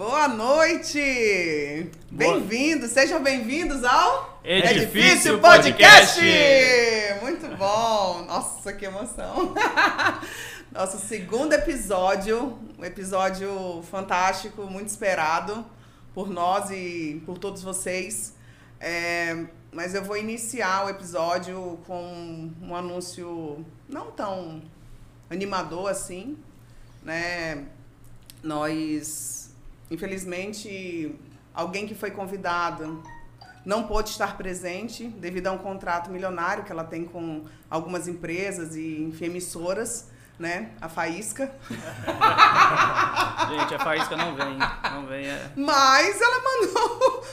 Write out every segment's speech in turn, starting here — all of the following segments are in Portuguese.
Boa noite! Bem-vindos, sejam bem-vindos ao Edifício Podcast. Muito bom! Nossa, que emoção! Nosso segundo episódio, um episódio fantástico, muito esperado por nós e por todos vocês. É, mas eu vou iniciar o episódio com um anúncio não tão animador assim, né? Nós, infelizmente, alguém que foi convidado não pôde estar presente devido a um contrato milionário que ela tem com algumas empresas e enfim, emissoras, né? A Faísca. Gente, a faísca não vem. Não vem. É... Mas ela mandou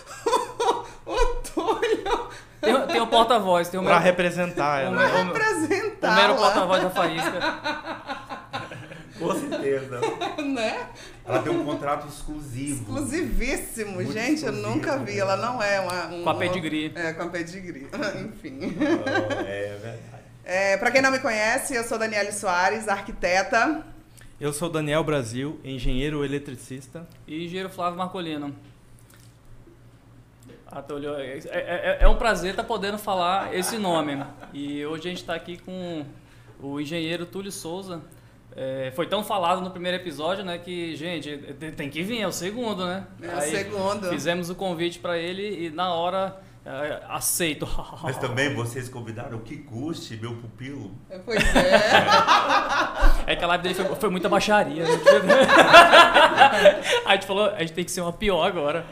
o Túlio Tem, tem o porta-voz, tem o Pra mero, representar ela. mero- o, mero representar, porta-voz da faísca. Com certeza. né? Ela tem um contrato exclusivo. Exclusivíssimo, Muito gente, eu exclusivo, nunca vi. né? Ela não é uma. Um, Com a pedigree. É, com a pedigree. Enfim. Oh, é verdade. É, pra quem não me conhece, eu sou Daniele Soares, arquiteta. Eu sou Daniel Brasil, engenheiro eletricista. E engenheiro Flávio Marcolino. Ah. É, é- é um prazer estar podendo falar esse nome. E hoje a gente está aqui com o engenheiro Túlio Souza. É, foi tão falado no primeiro episódio, né? Que, gente, tem- que vir, é o segundo, né? É o Aí segundo. Fizemos o convite para ele e na hora é, aceito. Mas também vocês convidaram o que custe meu pupilo. Pois é. É que a live dele foi, foi muita baixaria. Né? A gente falou, a gente tem que ser uma pior agora.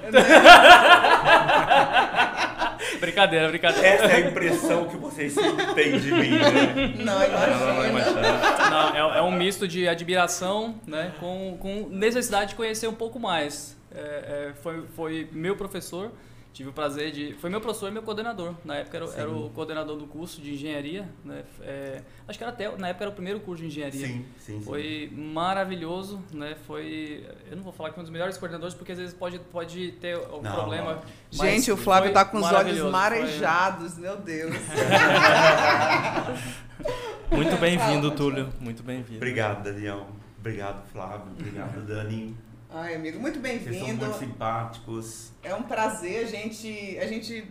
Brincadeira, brincadeira. Essa é a impressão que vocês sempre têm de mim, né? Não, imagina. Não, é, é um misto de admiração né, com, com necessidade de conhecer um pouco mais. É, é, foi, foi meu professor, tive o prazer de. Foi meu professor e meu coordenador. Na época era, o- era o coordenador do curso de engenharia. Né, é, acho que era até. Na época era o primeiro curso de engenharia. Sim, sim, sim. Foi maravilhoso, né? Foi. Eu não vou falar que foi um dos melhores coordenadores, porque às vezes pode, pode ter um Não, problema. não. Gente, o Flávio foi tá com os olhos marejados, meu Deus. Muito bem-vindo, Túlio. Muito bem-vindo. Obrigado, Daniel. Obrigado, Flávio. Obrigado, Dani. Ai, amigo, muito Vocês são bem-vindo. muito simpáticos. É um prazer, a gente. A gente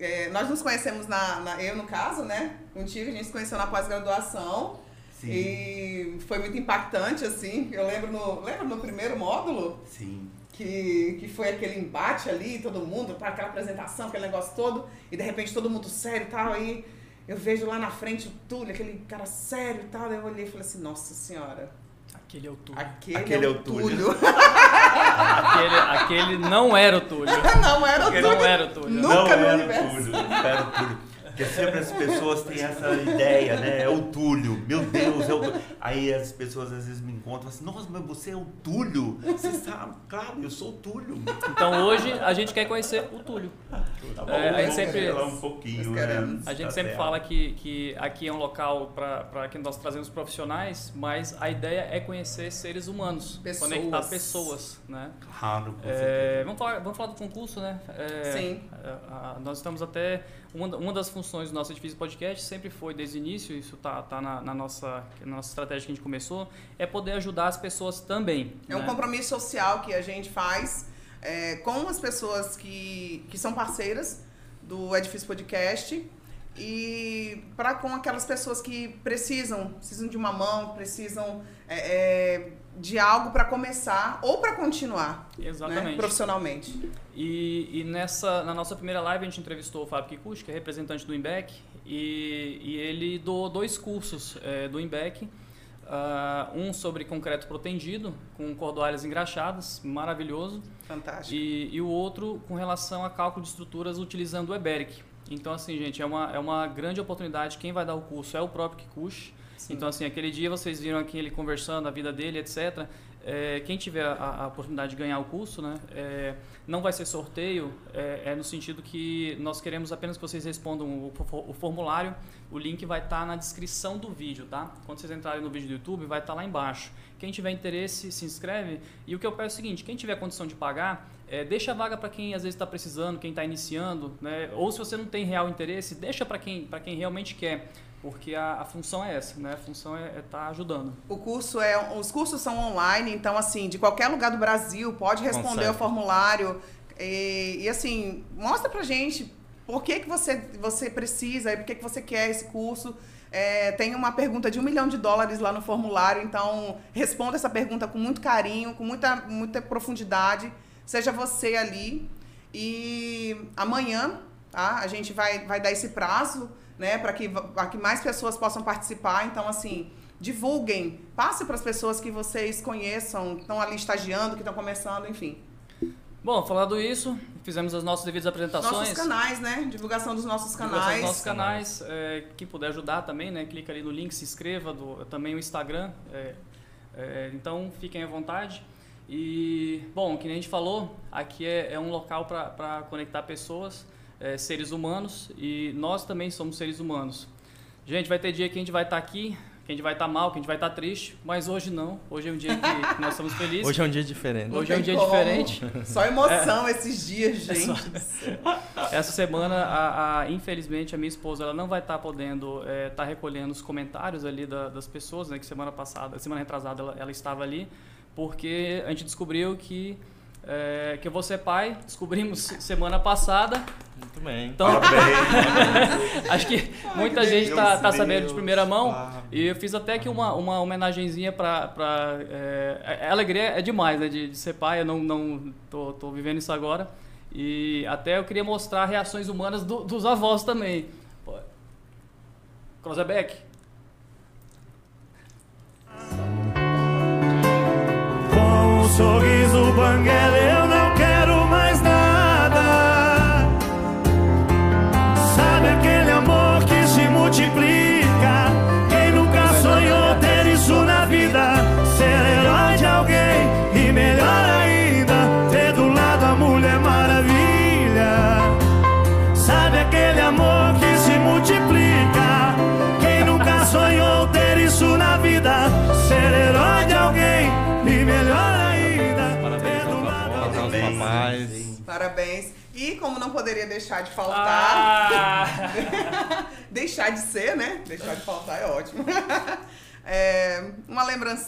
é, nós nos conhecemos na, na- Eu, no caso, né? Contigo, a gente se conheceu na pós-graduação. Sim. E foi muito impactante, assim. Eu lembro no, lembro no primeiro módulo Sim. que, que foi aquele embate ali, todo mundo, para aquela apresentação, aquele negócio todo, e de repente todo mundo sério e tal, aí eu vejo lá na frente o Túlio, aquele cara sério e tal, eu olhei e falei assim, nossa senhora, Aquele é o Túlio. aquele, Aquele é é o Túlio." Túlio. Aquele, aquele não era o Túlio. não era o Aquele Túlio. não era o Túlio. Nunca não era o Túlio. Não era o Túlio. Porque sempre as pessoas têm essa ideia, né? É o Túlio. Meu Deus, é o Túlio. Aí as pessoas às vezes me encontram assim, nossa, mas você é o Túlio? Você sabe? Claro, eu sou o Túlio. Então hoje a gente quer conhecer o Túlio. Tá bom, É, a gente vamos sempre- um pouquinho, né? A gente Tá sempre certo. fala que, que aqui é um local para que nós trazemos profissionais, mas a ideia é conhecer seres humanos, Pessoas. conectar pessoas, né? Claro, com É, certeza. vamos, falar, vamos falar do concurso, né? É, Sim. é, a- nós estamos até. Uma, uma das funções do nosso edifício podcast sempre foi, desde o início, isso tá, tá na, na nossa, na nossa estratégia que a gente começou, é poder ajudar as pessoas também. É um né? compromisso social que a gente faz é, com as pessoas que, que são parceiras do Edifício Podcast e para com aquelas pessoas que precisam, precisam de uma mão, precisam é, é, de algo para começar ou para continuar né, Exatamente. profissionalmente. E, e nessa, na nossa primeira live a gente entrevistou o Fábio Kikuchi, que é representante do IMBEC, e, e ele doou dois cursos é, do IMBEC, ah, um sobre concreto protendido, com cordoalhas engraxadas, maravilhoso, Fantástico. e, e o outro com relação a cálculo de estruturas utilizando o EBERIC. Então, assim, gente, é uma, é uma grande oportunidade. Quem vai dar o curso é o próprio Kikuchi. Sim. Então, assim, aquele dia vocês viram aqui ele conversando, a vida dele, etc. É, quem tiver a, a oportunidade de ganhar o curso, né, é, não vai ser sorteio, é, é no sentido que nós queremos apenas que vocês respondam o, o formulário. O link vai estar na descrição do vídeo, tá? Quando vocês entrarem no vídeo do YouTube, vai estar lá embaixo. Quem tiver interesse, se inscreve. E o que eu peço é o seguinte: quem tiver condição de pagar, é, deixa a vaga para quem às vezes está precisando, quem está iniciando, né? Ou se você não tem real interesse, deixa para quem, quem realmente quer. Porque a, a função é essa, né? A função é estar tá ajudando. O curso é, os cursos são online, então assim, de qualquer lugar do Brasil pode responder Consegue. o formulário e, e, assim mostra pra gente por que, que você, você precisa e por que, que você quer esse curso. É, tem uma pergunta de um milhão de dólares lá no formulário, então responda essa pergunta com muito carinho, com muita, muita profundidade. Seja você ali. E amanhã tá? a gente vai, vai dar esse prazo né, para que, pra que mais pessoas possam participar. Então, assim, divulguem, passe para as pessoas que vocês conheçam, que estão ali estagiando, que estão começando, enfim. Bom, falando isso, fizemos as nossas devidas apresentações. Nossos canais, né? Divulgação dos nossos Divulgação canais. dos nossos canais. É, quem puder ajudar também, né? Clica ali no link, se inscreva. Do, também o Instagram. É, é, então, fiquem à vontade. E, bom, que nem a gente falou, aqui é, é um local para conectar pessoas, é, seres humanos, e nós também somos seres humanos. Gente, vai ter dia que a gente vai estar aqui, que a gente vai estar mal, que a gente vai estar triste, mas hoje não. Hoje é um dia que nós estamos felizes. Hoje é um dia diferente. Hoje é um dia como. diferente. Só emoção esses dias, É gente. só- Essa semana, a, a- infelizmente, a minha esposa ela não vai estar podendo estar recolhendo os comentários ali da- das pessoas, né? Que semana passada, semana retrasada, ela, ela estava ali, porque a gente descobriu que é, que eu vou ser pai. Descobrimos semana passada. Muito bem. Então, acho que muita que gente tá, Deus, tá sabendo de primeira mão. Flávio. E eu fiz até aqui uma, uma homenagenzinha pra. pra é, a alegria é demais, né? De, de ser pai, eu não, não tô, tô vivendo isso agora. E até eu queria mostrar reações humanas do- dos avós também. Crozebeck. Sorriso banguela eu não quero mais nada. Sabe aquele amor que se multiplica? Não poderia deixar de faltar, Ah! deixar de ser, né? Deixar de faltar é ótimo. É, uma lembrança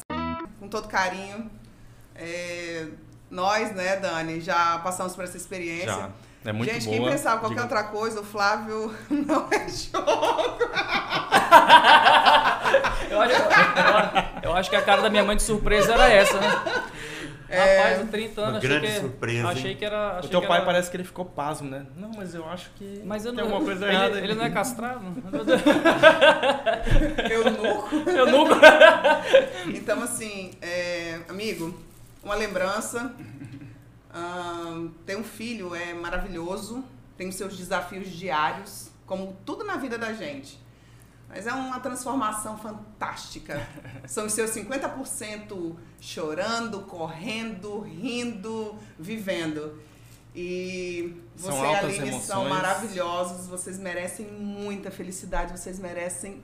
com todo carinho. É, nós, né, Dani, já passamos por essa experiência. Já. É muito Gente, boa. quem pensava qualquer Diga- outra coisa, o Flávio não é jogo. Eu acho, eu- eu acho que a cara da minha mãe de surpresa era essa, né? Rapaz, há 30 anos, Uma achei grande que, surpresa, achei que era. O Achei teu que pai era- parece que ele ficou pasmo, né? Não, mas eu acho que Mas eu tem não, alguma coisa ele, errada. ele não é castrado? Eunuco. Eu nunca. Então, assim, é, amigo, uma lembrança. Ahn, ter um filho é maravilhoso, tem os seus desafios diários, como tudo na vida da gente. Mas é uma transformação fantástica. São os seus 50% chorando, correndo, rindo, vivendo. E São você e a altas Aline são emoções. maravilhosos, vocês merecem muita felicidade, vocês merecem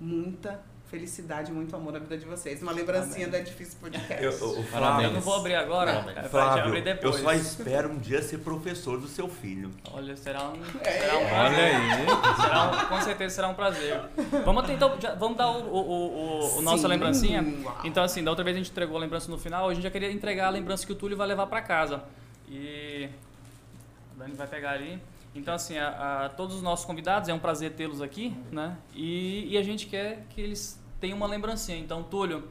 muita felicidade, muito amor na vida de vocês. Uma lembrancinha da Difícil Podcast. Eu, eu, o Eu Flávio, não vou abrir agora. É gente Flávio, abrir eu depois. só espero um dia ser professor do seu filho. Olha, será um, É. será um Olha aí. Será um- com certeza será um prazer. Vamos tentar, já- vamos dar o, o, o, o nossa lembrancinha. Então, assim, da outra vez a gente entregou a lembrança no final, a gente já queria entregar a lembrança que o Túlio vai levar para casa. E a Dani vai pegar ali. Então, assim, a, a todos os nossos convidados, é um prazer tê-los aqui, né? E, e a gente quer que eles tenham uma lembrancinha. Então, Túlio,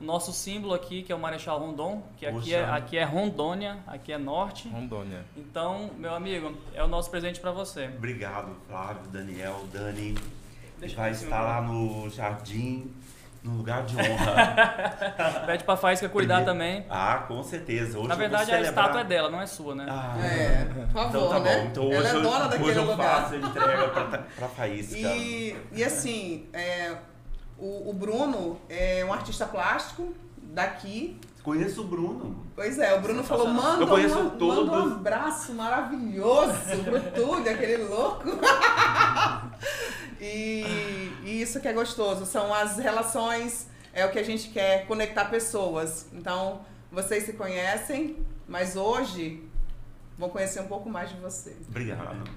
o nosso símbolo aqui, que é o Marechal Rondon, que aqui é, aqui é Rondônia, aqui é Norte. Rondônia. Então, meu amigo, é o nosso presente para você. Obrigado, Flávio, Daniel, Dani. Deixa vai estar lá no jardim, no lugar de honra. Pede pra Faísca cuidar Primeiro- também. Ah, com certeza. Hoje Na verdade, vou a celebrar... estátua é dela, não é sua, né? Ah, É, por favor, então tá né? bom. Então hoje, Ela é eu- dona hoje daquele eu lugar. faço a entrega pra, pra Faísca. E, e assim, é, o, o Bruno é um artista plástico daqui. Conheço o Bruno. Pois é, o Bruno falou, manda, Eu conheço uma- todos. manda um abraço maravilhoso pro Túlio, aquele louco. e, e isso que é gostoso, são as relações, é o que a gente quer, conectar pessoas. Então, vocês se conhecem, mas hoje vão conhecer um pouco mais de vocês. Obrigado.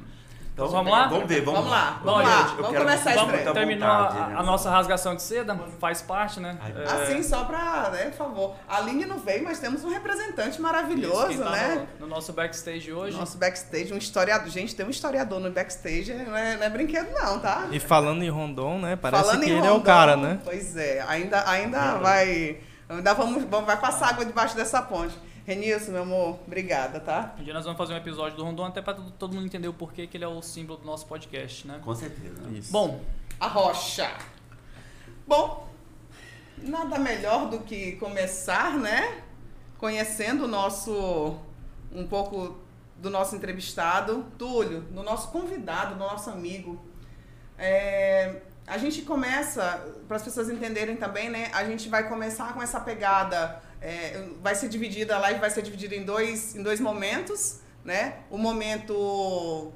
Então, Vamos lá? Vamos ver, vamos, Vamos lá, Bom, vamos lá. gente, eu Vamos quero começar Vamos, muita terminou vontade, a, né? a nossa rasgação de seda, faz parte, né? Ai, É, Assim, só pra, né, por favor. A Aline não veio, mas temos um representante isso, maravilhoso, quem tá né? No, no nosso backstage hoje. Nosso backstage, um historiador. Gente, tem um historiador no backstage, não é, não é brinquedo não, tá? E falando em Rondon, né? Parece Falando que ele é o Rondon, cara, né? Pois é, ainda, ainda vai. Ainda vamos, vamos, vai passar água debaixo dessa ponte. Renilson, meu amor, obrigada, tá? Um dia nós vamos fazer um episódio do Rondon até para todo mundo entender o porquê que ele é o símbolo do nosso podcast, né? Com certeza. Isso. Bom, A rocha. Bom, nada melhor do que começar, né? Conhecendo o nosso. um pouco do nosso entrevistado, Túlio, do nosso convidado, do nosso amigo. É, a gente começa, para as pessoas entenderem também, né? A gente vai começar com essa pegada. É, vai ser dividida, a live vai ser dividida em dois, em dois momentos, né? O momento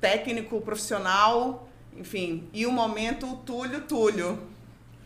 técnico, profissional, enfim, e o momento Túlio, Túlio.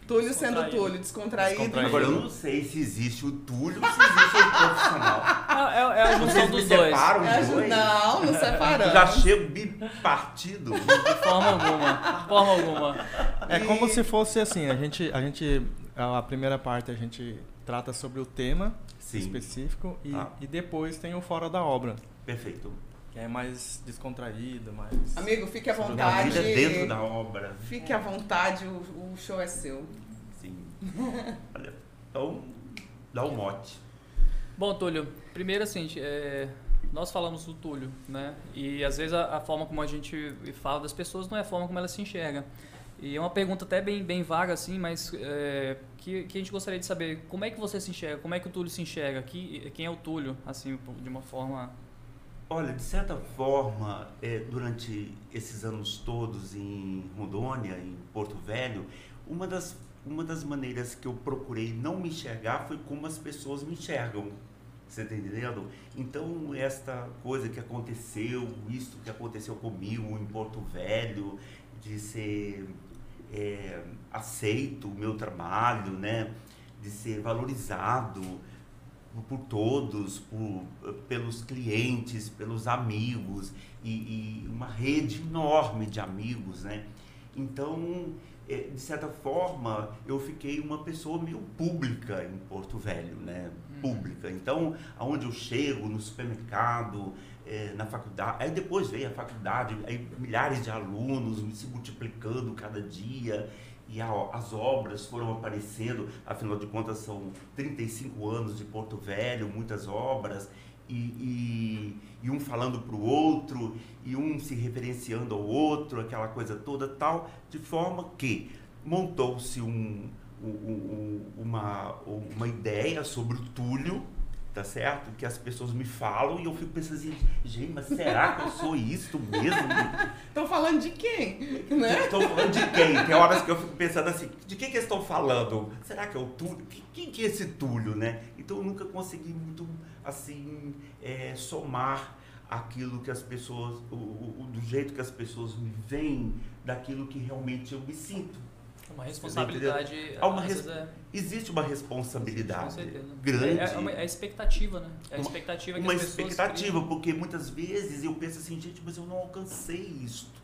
Túlio sendo. Túlio, descontraído. Descontraído. Agora, eu não sei se existe o Túlio ou se existe o profissional. é, é- é a junção Vocês me dos dois. separam É, os dois? não, não Eu separamos. já chego bipartido. De forma alguma. De forma alguma. É E- como se fosse assim, a gente, a gente, a primeira parte a gente trata sobre o tema Sim, específico e, Tá. e depois tem o fora da obra, perfeito. que é mais descontraído, mais... Amigo, fique à Sobre A vontade. vida é dentro da obra. Fique à vontade, o, o show é seu. Sim. Olha, então, dá o mote. Bom, Túlio, primeiro assim, é, nós falamos do Túlio, né? E às vezes a, a forma como a gente fala das pessoas não é a forma como elas se enxergam. E é uma pergunta até bem, bem vaga, assim, mas é, que, que a gente gostaria de saber como é que você se enxerga, como é que o Túlio se enxerga, que, quem é o Túlio, assim, de uma forma... Olha, de certa forma, é, durante esses anos todos em Rondônia, em Porto Velho, uma das, uma das maneiras que eu procurei não me enxergar foi como as pessoas me enxergam. Você está entendendo? Então, esta coisa que aconteceu, isso que aconteceu comigo em Porto Velho, de ser é, aceito o meu trabalho, né? de ser valorizado, por todos, por, pelos clientes, pelos amigos e, e uma rede enorme de amigos, né? Então, eh, de certa forma, eu fiquei uma pessoa meio pública em Porto Velho, né? Pública. Então, aonde eu chego, no supermercado, eh, na faculdade, aí depois veio a faculdade, aí milhares de alunos se multiplicando cada dia e a- as obras foram aparecendo, afinal de contas são 35 anos de Porto Velho, muitas obras, e, e, e um falando para o outro, e um se referenciando ao outro, aquela coisa toda tal, de forma que montou-se um, um- um- uma, uma ideia sobre o Túlio, tá certo? Que as pessoas me falam e eu fico pensando assim, gente, mas será que eu sou isto mesmo? Estão falando de quem? Né? Estão falando de quem? Tem horas que eu fico pensando assim, de quem que eles estão falando? Será que é o Túlio? Quem, quem que é esse Túlio, né? Então eu nunca consegui muito, assim, é, somar aquilo que as pessoas, o- o- do jeito que as pessoas me veem, daquilo que realmente eu me sinto. Uma responsabilidade... Há uma res- é- Existe uma Com responsabilidade certeza. grande. É, é, uma- é a expectativa, né? É a Uma- expectativa que uma as pessoas expectativa, criam. porque muitas vezes eu penso assim, gente, mas eu não alcancei isto.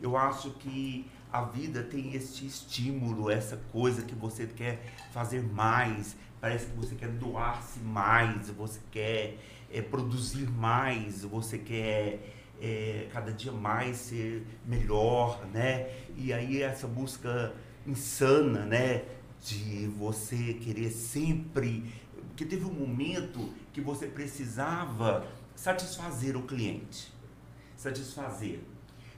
Eu acho que a vida tem este estímulo, essa coisa que você quer fazer mais, parece que você quer doar-se mais, você quer é, produzir mais, você quer é, cada dia mais ser melhor, né? E aí essa busca insana, né? De você querer sempre. Porque teve um momento que você precisava satisfazer o cliente. Satisfazer.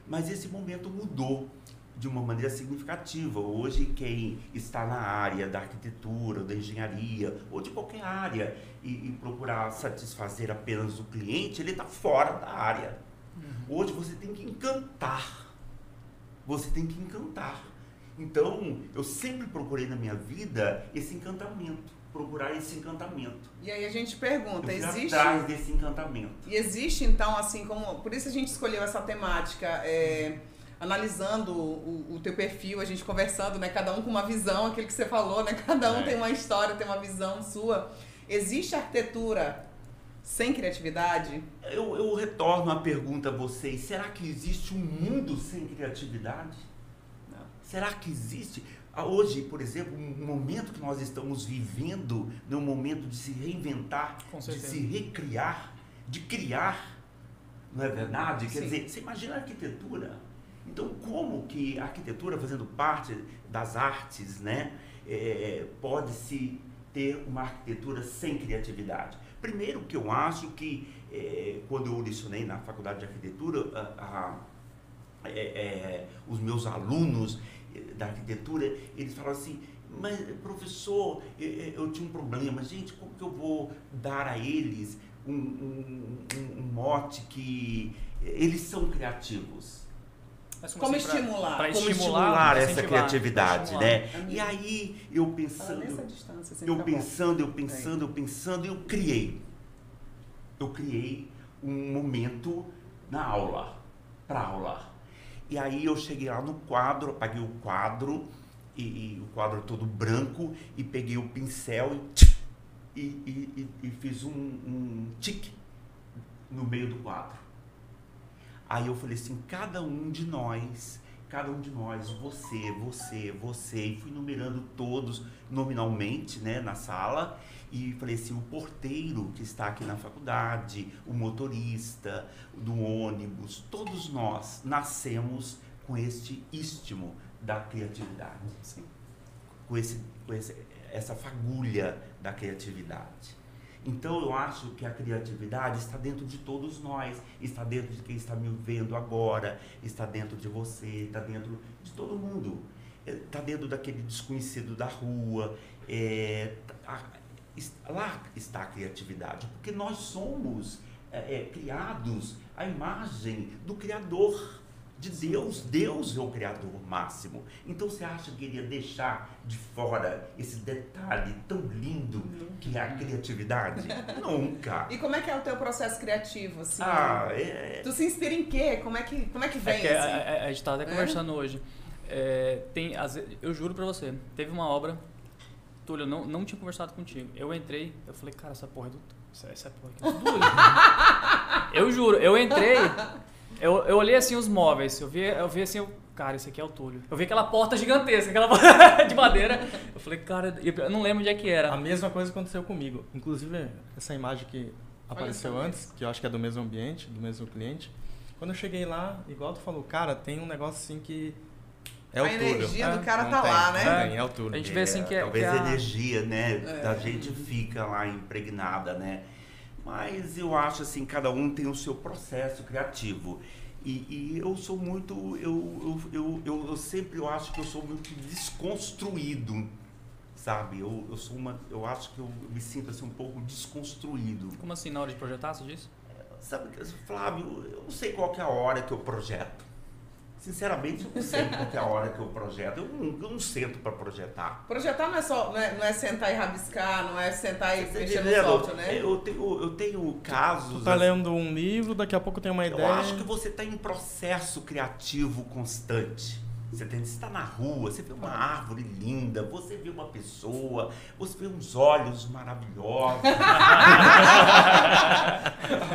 Mas esse momento mudou de uma maneira significativa. Hoje, quem está na área da arquitetura, da engenharia, ou de qualquer área, e, e procurar satisfazer apenas o cliente, ele está fora da área. Hoje você tem que encantar. Você tem que encantar. Então, eu sempre procurei na minha vida esse encantamento, procurar esse encantamento. E aí a gente Eu pergunta, fui existe atrás desse encantamento. E existe, então, assim como. Por isso a gente escolheu essa temática, é, analisando o, o teu perfil, a gente conversando, né? Cada um com uma visão, aquilo que você falou, né? Cada um É. tem uma história, tem uma visão sua. Existe arquitetura sem criatividade? Eu, eu retorno a pergunta a vocês: será que existe um mundo sem criatividade? Será que existe? Ah, Hoje, por exemplo, um momento que nós estamos vivendo, é um momento de se reinventar, de se recriar, de criar, não é verdade? Quer Sim. dizer, você imagina a arquitetura. Então, como que a arquitetura, fazendo parte das artes, né, é, pode-se ter uma arquitetura sem criatividade? Primeiro que eu acho que, é, quando eu lecionei na faculdade de arquitetura, a- a- é, é, os meus alunos da arquitetura, eles falam assim, mas professor, eh, eu tinha um problema, gente, como que eu vou dar a eles um, um- um- um mote que eles são criativos? Mas Como assim, pra- estimular? pra Como estimular, estimular pra essa criatividade, pra né? estimular. E aí eu pensando, nessa distância. assim, eu pensando, eu pensando, eu pensando, eu criei. Eu criei um momento na aula, para aula. E aí eu cheguei lá no quadro, apaguei o quadro, e, e o quadro todo branco, e peguei o pincel e, e- e fiz um, um tique no meio do quadro. Aí eu falei assim, cada um de nós, cada um de nós, você, você, você, e fui numerando todos nominalmente, né, na sala, e falei assim, o porteiro que está aqui na faculdade, o motorista do ônibus, todos nós nascemos com este istmo da criatividade, Sim. com, esse, com esse, essa fagulha da criatividade. Então eu acho que a criatividade está dentro de todos nós, está dentro de quem está me vendo agora, está dentro de você, está dentro de todo mundo. Está dentro daquele desconhecido da rua. é, lá está a criatividade, porque nós somos é, é, criados à imagem do Criador, de Deus. Deus é o Criador máximo. Então você acha que iria deixar de fora esse detalhe tão lindo que é a criatividade? Nunca. E como é que é o teu processo criativo, assim? Ah, é, Tu se inspira em quê? Como é que, como é que vem, É que a, assim? a- a gente tava até É? conversando hoje. É, tem, eu juro pra você, teve uma obra, Túlio, eu não, não tinha conversado contigo. Eu entrei, eu falei, cara, essa porra é do essa, essa porra aqui é do Túlio. eu juro, eu entrei, eu, eu olhei assim os móveis, eu vi, eu vi assim, eu, cara, esse aqui é o Túlio. Eu vi aquela porta gigantesca, aquela porta de madeira. Eu falei, cara, eu não lembro onde é que A era. mesma coisa aconteceu comigo. Inclusive, essa imagem que apareceu antes, que eu acho que é do mesmo ambiente, do mesmo cliente. Quando eu cheguei lá, igual tu falou, cara, tem um negócio assim que é A túlio. energia do É, cara não tá tem, lá, né? Não tem, é o túlio. A gente vê assim que é, talvez que a a- energia, né, É. da gente fica lá impregnada, né? Mas eu acho assim, cada um tem o seu processo criativo. E, e eu sou muito, eu, eu, eu, eu, eu sempre eu acho que eu sou muito desconstruído, sabe? Eu, eu sou uma, eu acho que eu me sinto assim um pouco desconstruído. Como assim, na hora de projetar, você disse? Sabe, Flávio, eu não sei qual que é a hora que eu projeto. Sinceramente, eu não sei qual é a hora que eu projeto. Eu não, eu não sento para projetar. Projetar não é só, não é, não é sentar e rabiscar, não é sentar e Você tá mexer no software, né? Eu tenho, eu tenho casos. Tu tá assim, lendo um livro, daqui a pouco tem uma eu ideia. acho que você está em processo criativo constante. Você está na rua, você vê uma árvore linda, você vê uma pessoa, você vê uns olhos maravilhosos.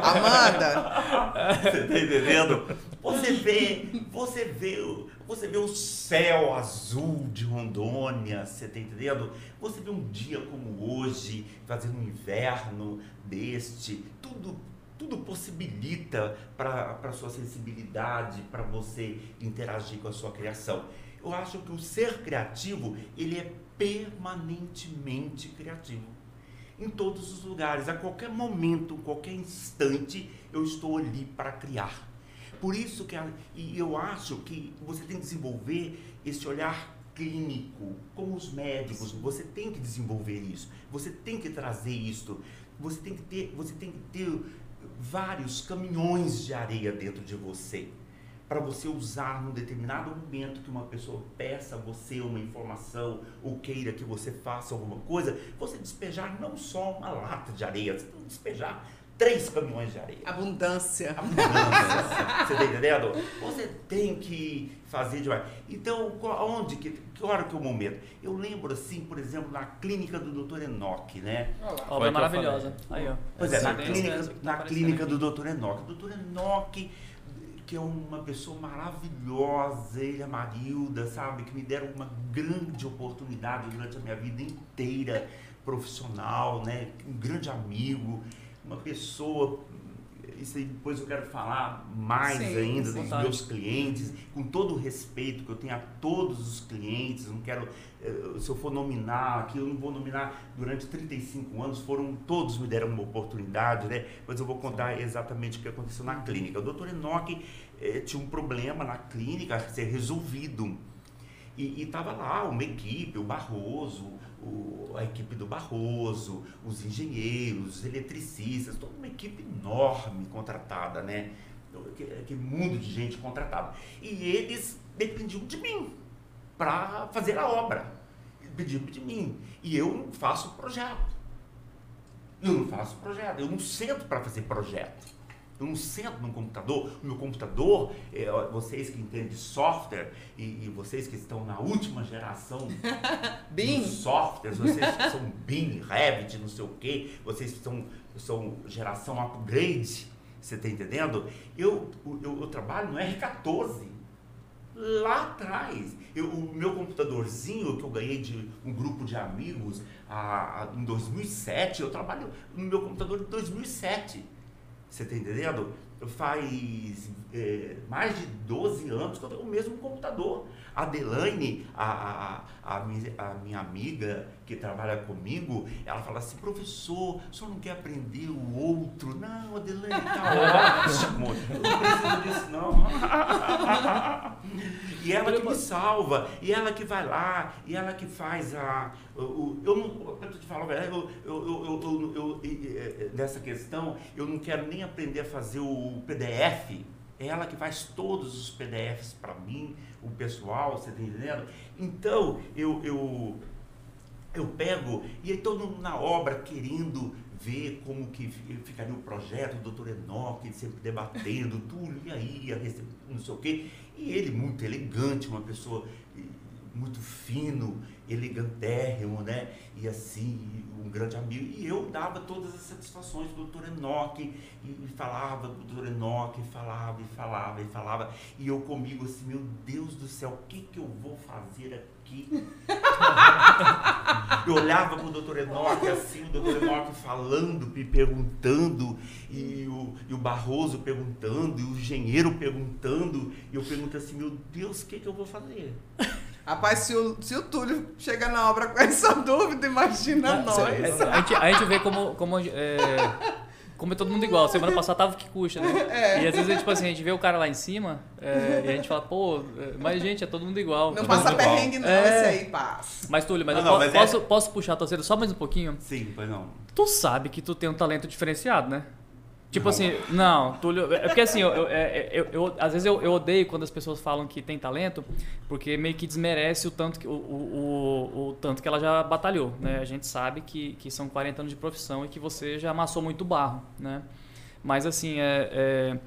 Amanda, Você tá entendendo? Você vê, você vê, o- você vê o céu azul de Rondônia, você tá entendendo? Você vê um dia como hoje, fazendo um inverno deste, tudo tudo possibilita para a sua sensibilidade, para você interagir com a sua criação. Eu acho que o ser criativo, ele é permanentemente criativo em todos os lugares, a qualquer momento, qualquer instante, eu estou ali para criar. Por isso que a- e eu acho que você tem que desenvolver esse olhar clínico, como os médicos, você tem que desenvolver isso. Você tem que trazer isso. Você tem que ter, você tem que ter vários caminhões de areia dentro de você para você usar num determinado momento que uma pessoa peça a você uma informação ou queira que você faça alguma coisa, você despejar não só uma lata de areia, você tem que despejar três caminhões de areia. Abundância. Abundância. você tá entendendo? Você tem que fazer demais. Então, onde que, que hora que é o momento? Eu lembro assim, por exemplo, na clínica do Dr. Enoque, né? Obra Foi que eu maravilhosa. Aí, ó. Pois é, na Excelente, clínica, tá na clínica aqui. do Dr. Enoque. O Dr. Enoque, que é uma pessoa maravilhosa, ele e a Marilda, sabe, que me deram uma grande oportunidade durante a minha vida inteira profissional, né? Um grande amigo, uma pessoa. Isso aí depois eu quero falar mais Sim, ainda dos meus clientes, com todo o respeito que eu tenho a todos os clientes, não quero, eh, se eu for nominar aqui, eu não vou nominar durante 35 anos, foram, todos me deram uma oportunidade, né? Mas eu vou contar exatamente o que aconteceu na clínica. O doutor Enoque eh, tinha um problema na clínica a ser resolvido. E estava lá uma equipe, o Barroso, o- a equipe do Barroso, os engenheiros, os eletricistas, toda uma equipe enorme contratada, né? Aquele mundo de gente contratada. E eles dependiam de mim para fazer a obra. Dependiam de mim. E eu não faço projeto. Eu não faço projeto. Eu não sento para fazer projeto. Eu não sento no computador. O meu computador, é, vocês que entendem de software e, e vocês que estão na última geração dos softwares, vocês que são BIM, Revit, não sei o quê, vocês que são, são geração upgrade, você está entendendo? Eu, eu, eu trabalho no R14 lá atrás. Eu, o meu computadorzinho que eu ganhei de um grupo de amigos a, a- em 2007, eu trabalho no meu computador de 2007. Você está entendendo? Faz é, mais de 12 anos que eu tenho o mesmo computador. A Delaine, a, a, a, a minha amiga que trabalha comigo, ela fala assim, professor, o senhor não quer aprender o outro? Não, Adelaine, tá ótimo. Eu não preciso disso, não. E ela que me salva, e ela que vai lá, e ela que faz a. O- eu não. Eu te verdade, eu, eu, eu, eu, eu- eu- e- e- nessa questão, eu não quero nem aprender a fazer o PDF. É ela que faz todos os PDFs para mim, o pessoal, você tá entendendo? Então, eu, eu, eu pego e aí todo mundo na obra querendo ver como que fi- ficaria o projeto, o doutor Enoque sempre debatendo, tudo, e aí, não sei o quê. E ele muito elegante, uma pessoa eh, muito fino, elegantérrimo, né? E assim, um grande amigo. E eu dava todas as satisfações do doutor Enoque, e, falava do doutor Enoque, falava e falava e falava. E eu comigo assim, meu Deus do céu, o que, que eu vou fazer aqui? Eu olhava pro doutor Enoque assim, o doutor Enoque falando, me perguntando, e o, e o Barroso perguntando, e o engenheiro perguntando, e eu pergunto assim, meu Deus, o que, que eu vou fazer? Rapaz, se o, se o Túlio chega na obra com essa dúvida, imagina nós. A gente, a gente vê como, como, é, como é todo mundo igual. Semana passada tava o que custa, né? É. E às vezes, tipo assim, a gente vê o cara lá em cima é, e a gente fala, pô, é, mas gente, é todo mundo igual. Não Todo passa mundo igual. perrengue, não, É. esse aí passa. Mas, Túlio, mas Não, eu não, po- mas é- posso, posso puxar a torcida só mais um pouquinho? Sim, pois não. Tu sabe que tu tem um talento diferenciado, né? Tipo assim, não, Túlio. É porque assim, eu, eu, é- eu- eu- às vezes eu, eu odeio quando as pessoas falam que tem talento, porque meio que desmerece o tanto que, o, o, o, o tanto que ela já batalhou, né? A gente sabe que, que são 40 anos de profissão e que você já amassou muito barro, né? Mas assim, é, é,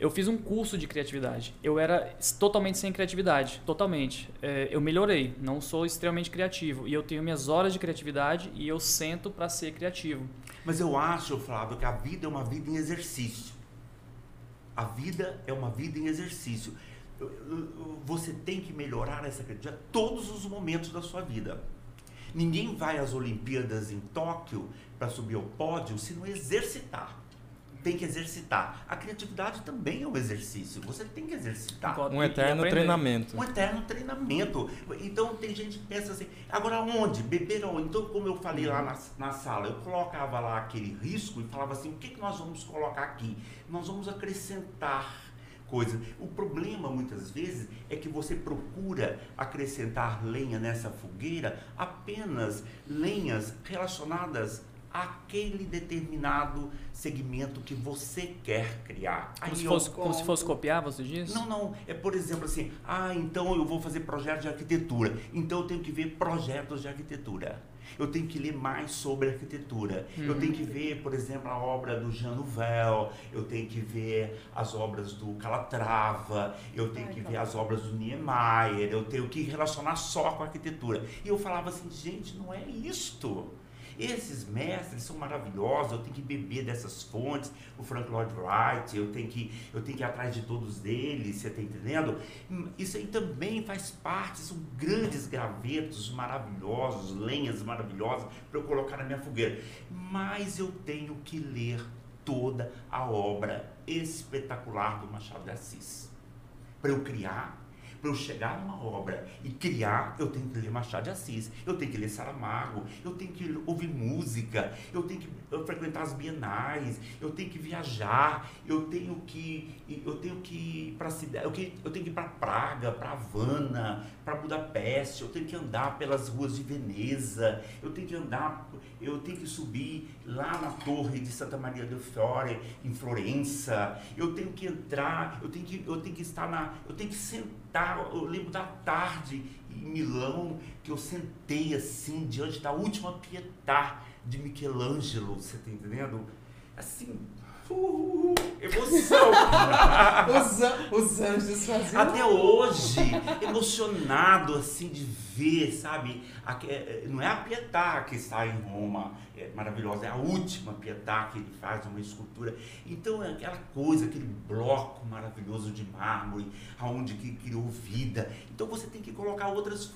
eu fiz um curso de criatividade. Eu era totalmente sem criatividade, totalmente. É, eu melhorei, não sou extremamente criativo. E eu tenho minhas horas de criatividade e eu sento para ser criativo. Mas eu acho, Flávio, que a vida é uma vida em exercício. A vida é uma vida em exercício. Você tem que melhorar essa criatividade todos os momentos da sua vida. Ninguém vai às Olimpíadas em Tóquio para subir ao pódio se não exercitar. Tem que exercitar. A criatividade também é um exercício. Você tem que exercitar. Um eterno treinamento. Um eterno treinamento. Então tem gente que pensa assim, agora onde? Beber onde? Então, como eu falei lá na, na sala, eu colocava lá aquele risco e falava assim, o que, que nós vamos colocar aqui? Nós vamos acrescentar coisas. O problema, muitas vezes, é que você procura acrescentar lenha nessa fogueira, apenas lenhas relacionadas aquele determinado segmento que você quer criar. Como, se fosse, como se fosse copiar, você diz? não, não. É, por exemplo, assim, ah, então eu vou fazer projeto de arquitetura. Então eu tenho que ver projetos de arquitetura. Eu tenho que ler mais sobre arquitetura. Eu tenho que ver, por exemplo, a obra do Jean Nouvel. Eu tenho que ver as obras do Calatrava. Eu tenho Ai, que ver Calatrava. as obras do Niemeyer. Eu tenho que relacionar só com a arquitetura. E eu falava assim, gente, não é isto. Esses mestres são maravilhosos, eu tenho que beber dessas fontes, o Frank Lloyd Wright, eu tenho que, eu tenho que ir atrás de todos eles, você está entendendo? Isso aí também faz parte, são grandes gravetos maravilhosos, lenhas maravilhosas para eu colocar na minha fogueira. Mas eu tenho que ler toda a obra espetacular do Machado de Assis. Para eu criar, para eu chegar numa obra e criar, eu tenho que ler Machado de Assis, eu tenho que ler Saramago, eu tenho que ouvir música, eu tenho que eu frequentar as bienais, eu tenho que viajar, eu tenho que eu tenho que ir para cidade, eu, que- eu tenho que ir para Praga, para Havana, para Budapeste, eu tenho que andar pelas ruas de Veneza, eu tenho que andar, eu tenho que subir lá na torre de Santa Maria del Fiore, em Florença, eu tenho que entrar, eu tenho que, eu tenho que estar na, eu tenho que sentar, eu lembro da tarde em Milão, que eu sentei assim, diante da última Pietà de Michelangelo, você tá entendendo? Assim, uh, emoção! Os, os anjos faziam. Até hoje, emocionado assim de ver, sabe? Aque- é, é, Não é a Pietà que está em Roma, é maravilhosa, é a última Pietà que ele faz uma escultura. Então é aquela coisa, aquele bloco maravilhoso de mármore, aonde que criou vida. Então você tem que colocar outras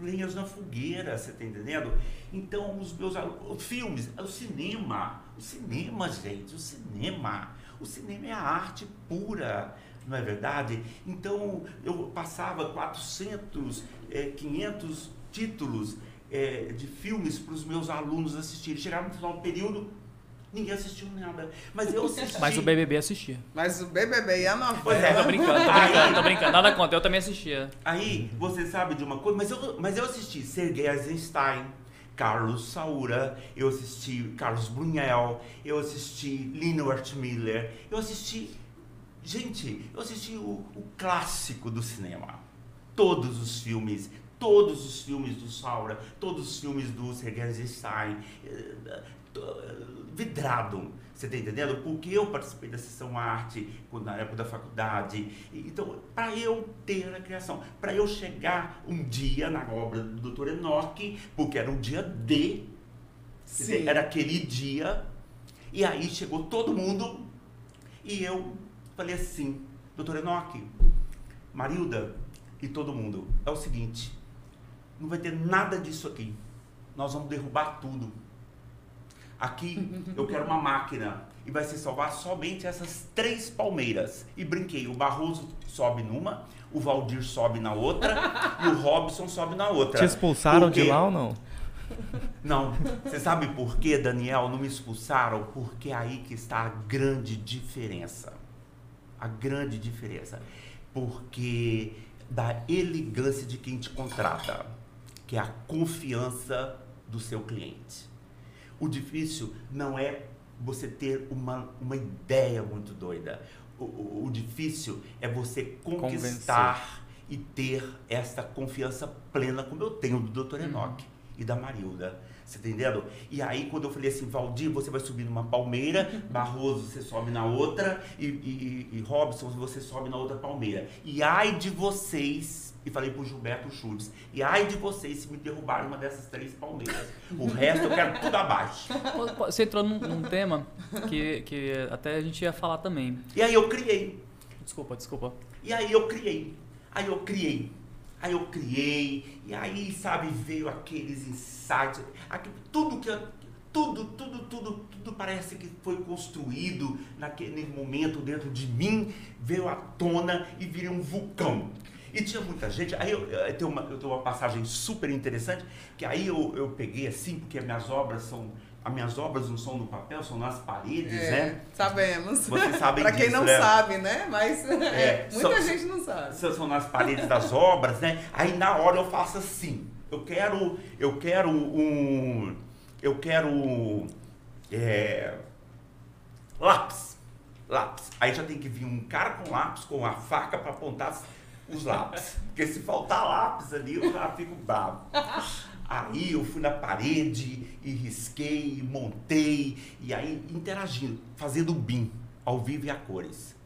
lenhas na fogueira, você tá entendendo? Então os meus filmes, o cinema, o cinema, gente, o cinema. O cinema é a arte pura, não é verdade? Então eu passava 400, eh, 500 títulos eh, de filmes para os meus alunos assistirem. Chegava no final do período, ninguém assistiu nada. Mas eu assisti. Mas o BBB assistia. Mas o BBB e a Pois é. Tô novela. brincando, tô brincando, tô brincando. Nada contra, eu também assistia. Aí você sabe de uma coisa, mas eu, mas eu assisti Sergei Eisenstein, Carlos Saura, eu assisti Carlos Brunel, eu assisti Linhart Miller, eu assisti. Gente, eu assisti o, o clássico do cinema. Todos os filmes, todos os filmes do Saura, todos os filmes do Sergei Eisenstein. Vidrado, você tá entendendo? Porque eu participei da sessão arte na época da faculdade. Então, para eu ter a criação, para eu chegar um dia na obra do Dr. Enoch, porque era um dia D, Sim. era aquele dia, e aí chegou todo mundo, e eu falei assim, doutor Enoch, Marilda e todo mundo, é o seguinte, não vai ter nada disso aqui. Nós vamos derrubar tudo. Aqui eu quero uma máquina e vai se salvar somente essas três palmeiras. E brinquei, o Barroso sobe numa, o Valdir sobe na outra e o Robson sobe na outra. Te expulsaram de quê? lá ou não? Não. Você sabe por que, Daniel, não me expulsaram? Porque é aí que está a grande diferença. A grande diferença. Porque da elegância de quem te contrata, que é a confiança do seu cliente. O difícil não é você ter uma, uma ideia muito doida. O, o- o difícil é você conquistar e ter essa confiança plena, como eu tenho do Dr. Enoch e da Marilda. Você tá entendendo? E aí, quando eu falei assim, Valdir, você vai subir numa palmeira, Barroso, você sobe na outra, e, e, e Robson, você sobe na outra palmeira. E ai de vocês, e falei pro Gilberto Schultz, e ai de vocês se me derrubarem uma dessas três palmeiras. O resto eu quero tudo abaixo. Você entrou num, num tema que, que até a gente ia falar também. E aí eu criei. Desculpa, desculpa. E aí eu criei. Aí eu criei. Aí eu criei. E aí, sabe, veio aqueles insights. aqui- tudo que. eu- Tudo, tudo, tudo, tudo parece que foi construído naquele momento dentro de mim, veio à tona e virei um vulcão. E tinha muita gente. Aí eu, eu tenho uma, eu tenho uma passagem super interessante, que aí eu, eu peguei assim, porque as minhas obras são. As minhas obras não são no papel, são nas paredes, É, né? Sabemos. Vocês sabem pra quem disso, não né? sabe, né? Mas É, muita são- gente não sabe. são são nas paredes das obras, né? Aí na hora eu faço assim. Eu quero, eu quero um, eu quero é, lápis. Lápis. Aí já tem que vir um cara com lápis, com a faca para apontar os lápis. Porque se faltar lápis ali, eu já fico bravo. Aí eu fui na parede e risquei, montei, e aí interagindo, fazendo o BIM, ao vivo e a cores.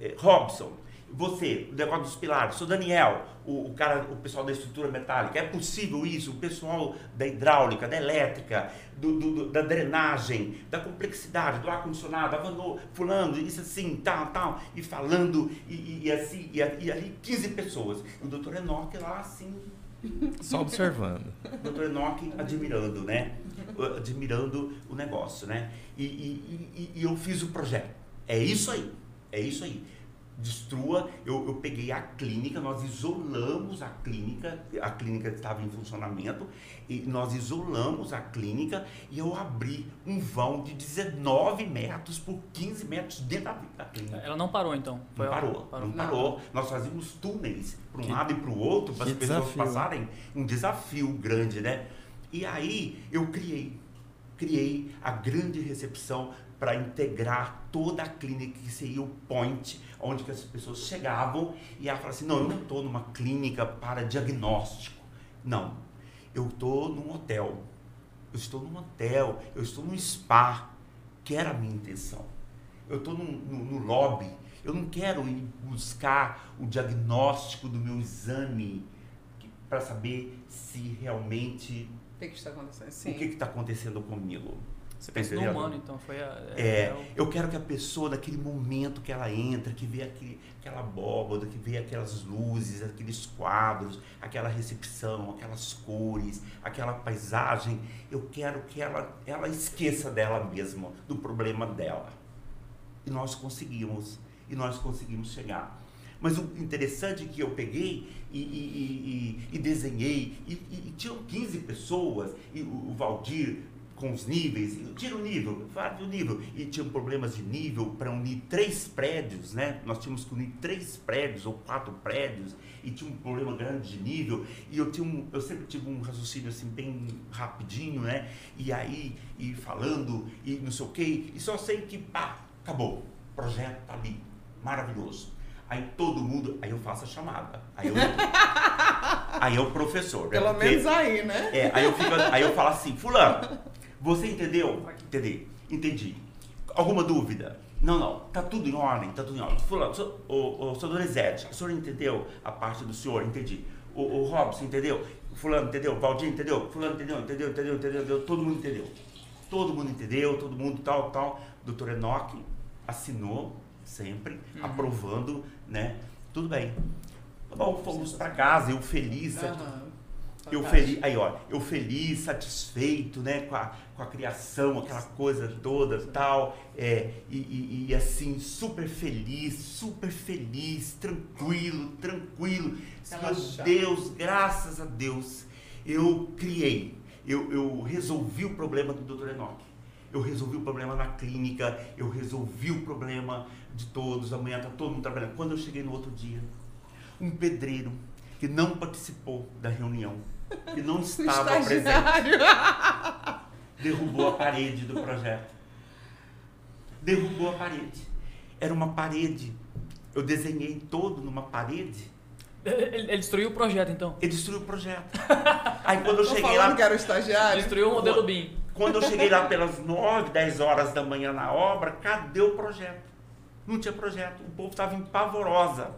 Eh, Robson, você, o negócio dos pilares, sou Daniel, o, o, cara, o pessoal da estrutura metálica, é possível isso? O pessoal da hidráulica, da elétrica, do, do, da drenagem, da complexidade, do ar-condicionado, avanou, fulano, isso assim, tal, tal, e falando, e, e, e assim, e, e, ali 15 pessoas. O doutor Enoque lá assim. Só observando. O doutor Enoque admirando, né? Admirando o negócio, né? E, e, e eu fiz o projeto. É isso aí, é isso aí destrua. Eu, eu peguei a clínica, nós isolamos a clínica, a clínica estava em funcionamento, e nós isolamos a clínica e eu abri um vão de 19 metros por 15 metros dentro da, da clínica. Ela não parou então? Foi não parou, parou, não parou. Nós fazíamos túneis para um que, lado e para o outro para as pessoas desafio. passarem. Um desafio grande, né? E aí eu criei, criei a grande recepção para integrar toda a clínica que seria o point onde que as pessoas chegavam e ela falava assim, não, eu não estou numa clínica para diagnóstico. Não, eu estou num hotel. Eu estou num hotel, eu estou num spa, que era a minha intenção. Eu estou no, lobby, eu não quero ir buscar o diagnóstico do meu exame para saber se realmente o que, que está acontecendo, Sim. o que está acontecendo comigo. Você pensa no humano, então, foi a, é, é, é o... eu quero que a pessoa, naquele momento que ela entra, que vê aquele, aquela abóboda, que vê aquelas luzes, aqueles quadros, aquela recepção, aquelas cores, aquela paisagem, eu quero que ela, ela esqueça dela mesma, do problema dela. E nós conseguimos, e nós conseguimos chegar. Mas o interessante é que eu peguei e, e, e, e desenhei, e, tinham 15 pessoas, e o, o Valdir com os níveis, tira o nível, faz o nível. E tinham problemas de nível para unir três prédios, né? Nós tínhamos que unir três prédios ou quatro prédios e tinha um problema grande de nível. E eu, tinha um, eu sempre tive um raciocínio assim bem rapidinho, né? E aí, e falando, e não sei o quê, e só sei que, pá, acabou. O projeto tá ali, maravilhoso. Aí todo mundo, aí eu faço a chamada. Aí eu, aí é o professor. Né? Pelo Porque, menos aí, né? É, aí eu, fico, aí eu falo assim, fulano, você entendeu? Entendi. Entendi. Alguma dúvida? Não, não. Tá tudo em ordem, tá tudo em ordem. Fulano, o, o, o senhor Donizete, o senhor entendeu a parte do senhor? Entendi. O, o Robson, entendeu? Fulano, entendeu? Valdir, entendeu? Fulano, entendeu? Entendeu? Entendeu? Entendeu? entendeu? Todo mundo entendeu. Todo mundo entendeu, todo mundo tal, tal. Doutor Enoque assinou sempre, uhum. aprovando, né? Tudo bem. Tá bom, fomos para casa, eu feliz, uhum. Eu feliz, aí ó, eu feliz, satisfeito, né, com a, com a criação, aquela coisa toda, tal, é, e, e, e assim, super feliz, super feliz, tranquilo, tranquilo. Meu Deus, graças a Deus, eu criei, eu, eu resolvi o problema do Dr. Enoch. Eu resolvi o problema na clínica, eu resolvi o problema de todos, amanhã está todo mundo trabalhando. Quando eu cheguei no outro dia, um pedreiro que não participou da reunião, que não estava presente, derrubou a parede do projeto. Derrubou a parede. Era uma parede. Eu desenhei todo numa parede. Ele, ele destruiu o projeto, então? Ele destruiu o projeto. Aí quando eu Tô cheguei lá. que era o estagiário. Destruiu o modelo BIM. Quando eu cheguei lá pelas 9, 10 horas da manhã na obra, cadê o projeto? Não tinha projeto. O povo estava em pavorosa.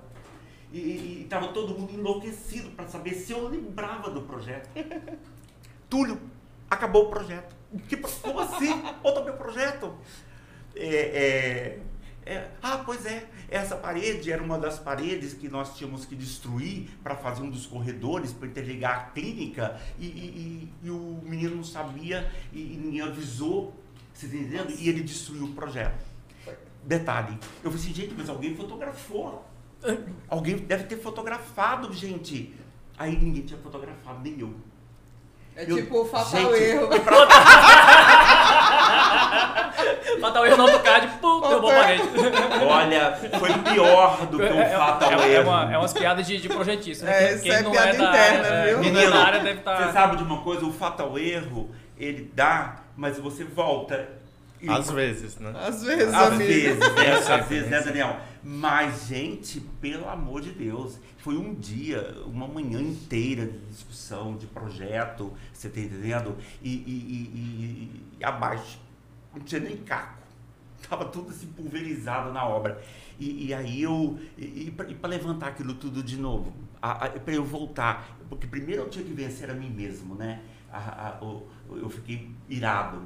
E estava todo mundo enlouquecido para saber se eu lembrava do projeto. Túlio, acabou o projeto. Que, como assim? Outro meu projeto? É, é, é, ah, pois é. Essa parede era uma das paredes que nós tínhamos que destruir para fazer um dos corredores, para interligar a clínica. E, e, e, o menino não sabia e, e ninguém avisou. Você tá entendendo? E ele destruiu o projeto. Detalhe, eu falei assim, gente, mas alguém fotografou. Alguém deve ter fotografado, gente. Aí ninguém tinha fotografado, nem eu. É eu, tipo o fatal gente, erro. fatal erro no AutoCAD, pum, derrubou a parede. Olha, foi pior do que o é, é fatal é, erro. É, uma, é umas piadas de, de projetista. Né? É, isso é piada interna, é, viu? Menino, área deve estar... Tá- você sabe de uma coisa? O fatal erro ele dá, mas você volta. E- Às vezes, né? Às vezes, às amigo. vezes, né? Às vezes, né. Daniel? Mas, gente, pelo amor de Deus, foi um dia, uma manhã inteira de discussão, de projeto, você tá entendendo? E, e, e- e- abaixo, não tinha nem caco. Tava tudo assim pulverizado na obra. E, aí eu. E, para levantar aquilo tudo de novo, para eu voltar. Porque primeiro eu tinha que vencer a mim mesmo, né? A- a- eu fiquei irado,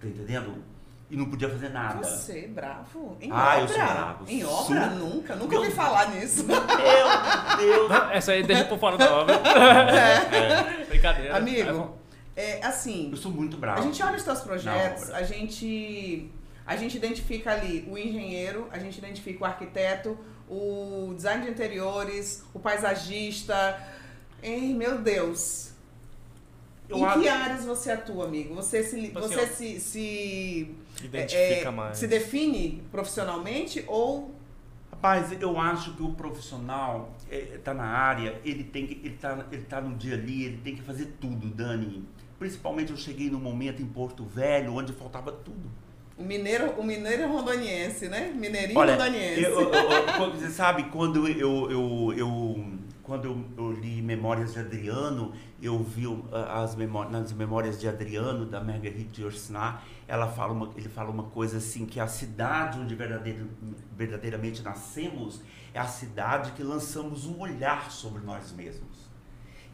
tá entendendo? E não podia fazer nada. Você, bravo? Em Ah, eu obra? sou bravo. Em obra? Sou. Nunca, nunca Meu- ouvi falar nisso. Meu Deus! Não, Essa aí deixa por fora da obra. Brincadeira. Aí, Amigo, bom, é assim, Eu sou muito bravo. a gente olha os teus projetos, a gente, a gente identifica ali o engenheiro, a gente identifica o arquiteto, o design de interiores, o paisagista. Ei, meu Deus. Eu em acho- que áreas você atua, amigo? Você se, Tipo assim, você se, se, Identifica é, mais. se define profissionalmente ou Rapaz, eu acho que o profissional está na área, ele tem que, ele tá, ele tá no dia ali, ele tem que fazer tudo, Dani. Principalmente eu cheguei num momento em Porto Velho onde faltava tudo. o mineiro, o mineiro rondoniense, né? Mineirinho Olha, rondoniense. eu, eu- eu- você sabe, quando eu, eu, eu- quando eu, eu li Memórias de Adriano, eu vi as memó nas Memórias de Adriano, da Marguerite Yourcenar, ela fala uma, ele fala uma coisa assim, que a cidade onde verdadeiro, verdadeiramente nascemos é a cidade que lançamos um olhar sobre nós mesmos.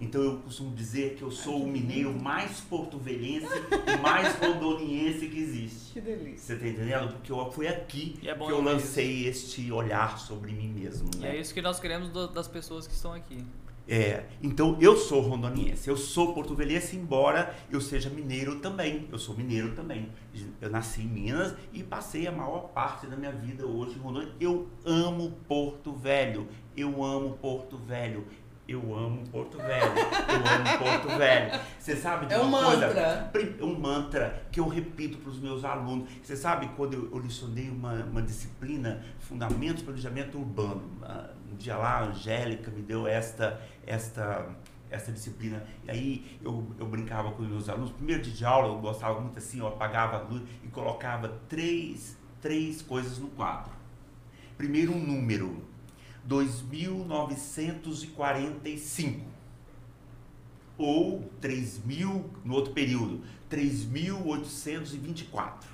Então eu costumo dizer que eu sou o mineiro mais porto-velhense e mais rondoniense que existe. Que delícia. Você tá entendendo? Porque eu, foi aqui E é bom que eu lancei este olhar sobre mim mesmo. E Né? é isso que nós queremos do- das pessoas que estão aqui. É, então eu sou rondoniense, eu sou porto-velhense, embora eu seja mineiro também. Eu sou mineiro também. Eu nasci em Minas e passei a maior parte da minha vida hoje em Rondônia. Eu amo Porto Velho. Eu amo Porto Velho. Eu amo Porto Velho. Eu amo Porto Velho. Você sabe de É um uma coisa? mantra. Pri- um mantra que eu repito para os meus alunos. Você sabe quando eu, eu uma, uma disciplina, Fundamentos do Planejamento Urbano. Ah, Um dia lá, a Angélica me deu esta, esta, esta disciplina. E aí eu, eu brincava com os meus alunos. Primeiro dia de aula, eu gostava muito assim, eu apagava a luz e colocava três, três coisas no quadro. Primeiro um número, 2.945 ou 3.000 no outro período, 3.824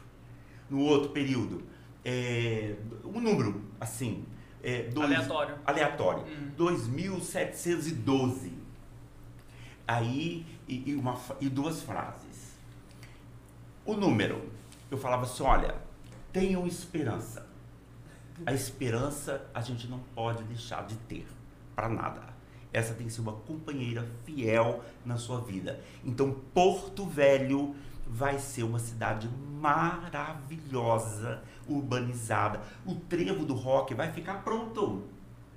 no outro período. É, um número assim, é, dois- Aleatório. aleatório, Hum. 2.712. Aí, e, e uma, e duas frases. O número, eu falava assim, olha, tenham esperança. A esperança a gente não pode deixar de ter para nada. Essa tem que ser uma companheira fiel na sua vida. Então, Porto Velho vai ser uma cidade maravilhosa, urbanizada. O trevo do rock vai ficar pronto.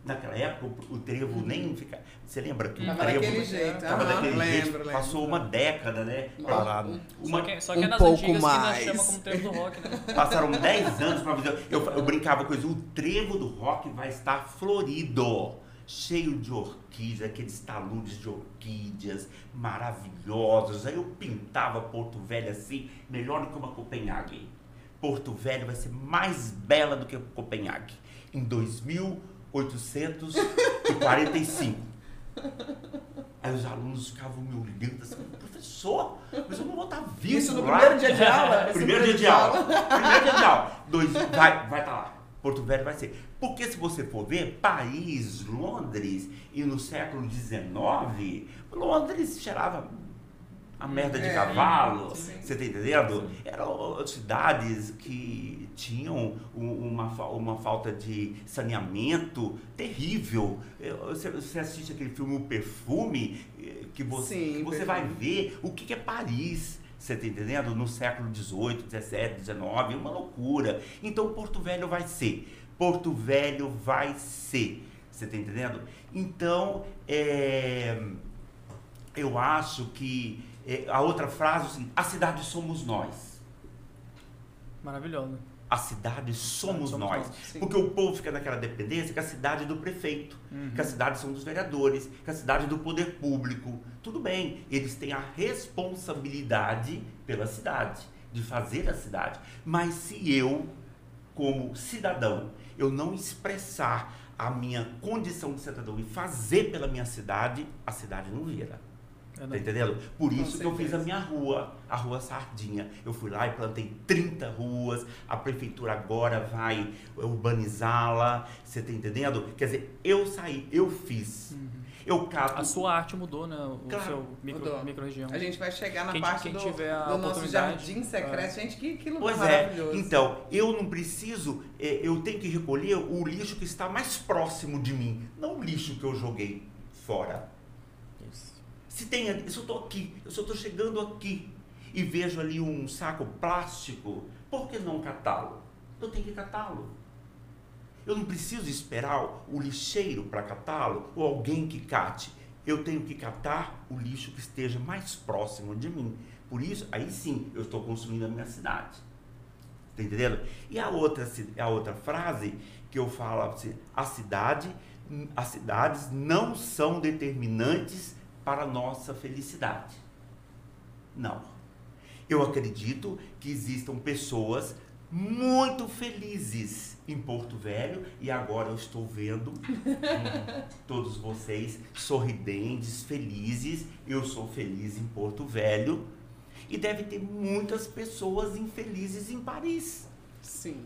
Naquela época, o- o trevo nem fica. Você lembra que o Tava trevo daquele jeito. tava aham, daquele lembro, jeito? lembro. Passou uma década, né? Parado. Uma- Só que, só que um é nas pouco antigas que nós mais. chama como trevo do rock, né? Passaram 10 anos para fazer. Eu, eu brincava com isso. O trevo do rock vai estar florido, cheio de orquídeas, aqueles taludes de orquídeas maravilhosos. Aí eu pintava Porto Velho assim, melhor do que uma Copenhague. Porto Velho vai ser mais bela do que Copenhague. Em 2845. Aí os alunos ficavam me olhando assim, professor, mas eu não vou estar vivo Isso no lá." primeiro dia de aula? Primeiro dia de aula. Primeiro dia de aula. Dois, vai vai estar lá. Porto Velho vai ser. Porque se você for ver, Paris, Londres, e no século XIX, Londres cheirava a merda de É, cavalo. sim. Você tá entendendo? Eram cidades que tinham um- uma, uma falta de saneamento terrível. Você, você assiste aquele filme O Perfume, eh, que você, Sim, que você Perfume. vai ver o que é Paris. Você tá entendendo? No século XVIII, XVII, XIX, uma loucura. Então Porto Velho vai ser. Porto Velho vai ser. Você tá entendendo? Então, é, eu acho que é, a outra frase, seguinte, a cidade somos nós. Maravilhoso. A cidade somos, Somos nós. nós. Porque o povo fica naquela dependência que a cidade é do prefeito, que a cidade são dos vereadores, que a cidade é do poder público. Tudo bem, eles têm a responsabilidade pela cidade, de fazer a cidade. Mas se eu, como cidadão, eu não expressar a minha condição de cidadão e fazer pela minha cidade, a cidade não vira. É, Tá entendendo? Por Com isso que eu fiz a certeza. minha rua, a Rua Sardinha. Eu fui lá e plantei 30 ruas, a prefeitura agora vai urbanizá-la, você tá entendendo? Quer dizer, eu saí, eu fiz. Eu cato. A sua arte mudou, né? O Claro, seu micro, mudou. micro-região. A gente vai chegar na Quem- parte quem do, tiver a do nosso jardim secreto. Gente, que, que lugar Pois é, maravilhoso. então, eu não preciso, é, eu tenho que recolher o lixo que está mais próximo de mim, não o lixo que eu joguei fora. Se tem, eu estou aqui, eu estou chegando aqui e vejo ali um saco plástico, por que não catá-lo? Eu tenho que catá-lo. Eu não preciso esperar o lixeiro para catá-lo ou alguém que cate. Eu tenho que catar o lixo que esteja mais próximo de mim. Por isso, aí sim, eu estou consumindo a minha cidade. Tá entendendo? E a outra, a outra frase que eu falo assim, a cidade, as cidades não são determinantes para nossa felicidade. Não. Eu acredito que existam pessoas muito felizes em Porto Velho e agora eu estou vendo todos vocês sorridentes, felizes. Eu sou feliz em Porto Velho e deve ter muitas pessoas infelizes em Paris. Sim,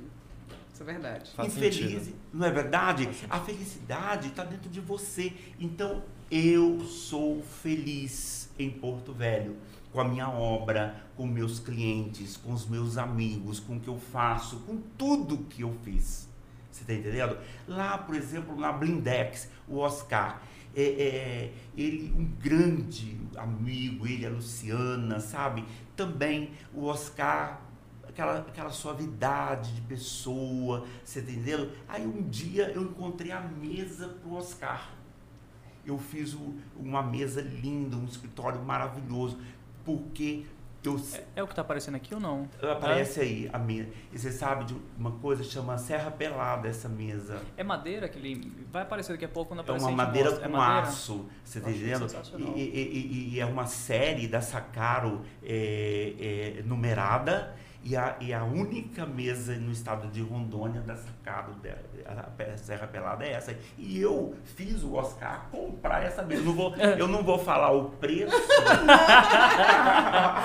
isso é verdade. Faz infeliz, sentido. não é verdade? A felicidade está dentro de você. Então, eu sou feliz em Porto Velho, com a minha obra, com meus clientes, com os meus amigos, com o que eu faço, com tudo que eu fiz. Você está entendendo? Lá, por exemplo, na Blindex, o Oscar, é, é, ele, um grande amigo, ele, a Luciana, sabe? Também o Oscar aquela, aquela suavidade de pessoa, você tá entendendo? Aí um dia eu encontrei a mesa pro Oscar. Eu fiz o- uma mesa linda, um escritório maravilhoso, porque eu, É, é o que tá aparecendo aqui ou não? aparece aí a mesa. E você sabe de uma coisa chama Serra Pelada essa mesa. É madeira que ele vai aparecer daqui a pouco quando É aparecer. uma a gente madeira mostra. com é madeira? aço, você tá Acho entendendo? E, e- e- e é uma série da Sacaro é, é, numerada e a, e a única mesa no estado de Rondônia da Sacaro, da- a Serra Pelada é essa. E eu fiz o Oscar comprar essa mesa. Eu não vou, eu não vou falar o preço,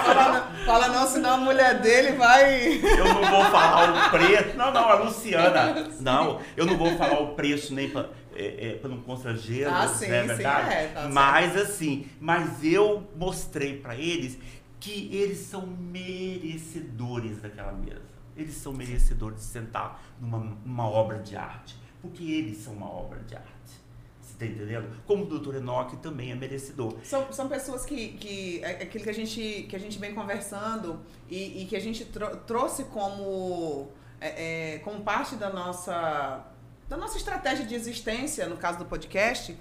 Fala, fala não, senão a mulher dele vai. eu não vou falar o preço. Não, não, a Luciana. Não, eu não vou falar o preço nem para é, não constranger, Ah, sim, é sim, verdade? é, tá certo. mas assim, mas eu mostrei para eles que eles são merecedores daquela mesa. Eles são merecedores de sentar numa, numa obra de arte, porque eles são uma obra de arte. Você tá entendendo? Como o Dr. Enoch também é merecedor. São, são pessoas que, que. é Aquilo que a gente, que a gente vem conversando e, e que a gente tro- trouxe como, é, é, como parte da nossa, da nossa estratégia de existência, no caso do podcast,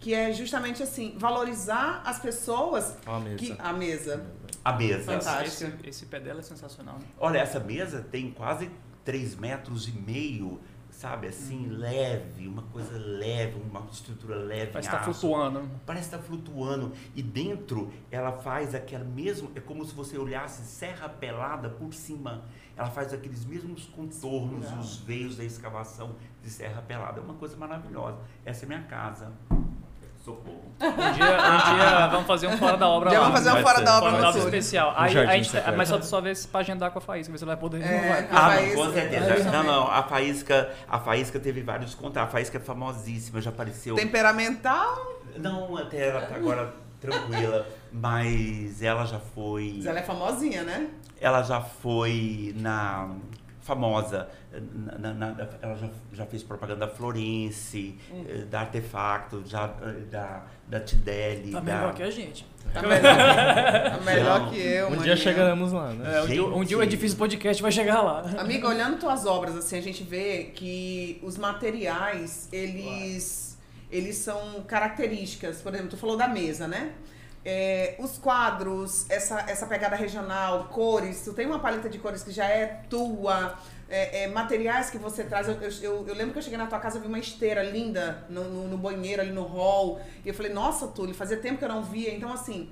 que é justamente assim, valorizar as pessoas a mesa. que. A mesa. A mesa. Fantástico. Esse, esse pé dela é sensacional. né? Olha, essa mesa tem quase 3 metros e meio, sabe? Assim, leve, uma coisa leve, uma estrutura leve. Parece que tá flutuando. Parece estar flutuando. E dentro ela faz aquela mesmo. É como se você olhasse Serra Pelada por cima. Ela faz aqueles mesmos contornos, Legal. os veios da escavação de Serra Pelada. É uma coisa maravilhosa. Essa é minha casa. Socorro. Um dia, um dia vamos fazer um fora da obra Um lá. vamos fazer um fora ser. da obra Fora no obra especial. Aí, jardim a gente, mas só, só ver se pra agendar com a Faísca, ver se ela vai poder. É, não vai. a Ah, Faísca, com certeza. justamente. Não, não, a Faísca, a Faísca teve vários contatos. A Faísca é famosíssima, já apareceu. Temperamental, Não, até ela tá agora tranquila, mas ela já foi. mas ela é famosinha, né? Ela já foi na famosa, na- na- na- ela já, já fez propaganda da Florence, eh, da Artefacto, já, eh, da, da Tideli. Tá da... melhor que a gente. Tá melhor, tá melhor Não, que eu, Um dia maninha. chegaremos lá, né? É, um, dia, um dia o. Edifício Podcast vai chegar lá. Amiga, olhando tuas obras, assim, a gente vê que os materiais, eles, eles são características. Por exemplo, tu falou da mesa, né? É, os quadros, essa, essa pegada regional, cores, tu tem uma paleta de cores que já é tua. É, é, materiais que você traz. Eu, eu, eu lembro que eu cheguei na tua casa e vi uma esteira linda no, no, no banheiro, ali no hall. E eu falei, nossa, Túlio, fazia tempo que eu não via. Então, assim,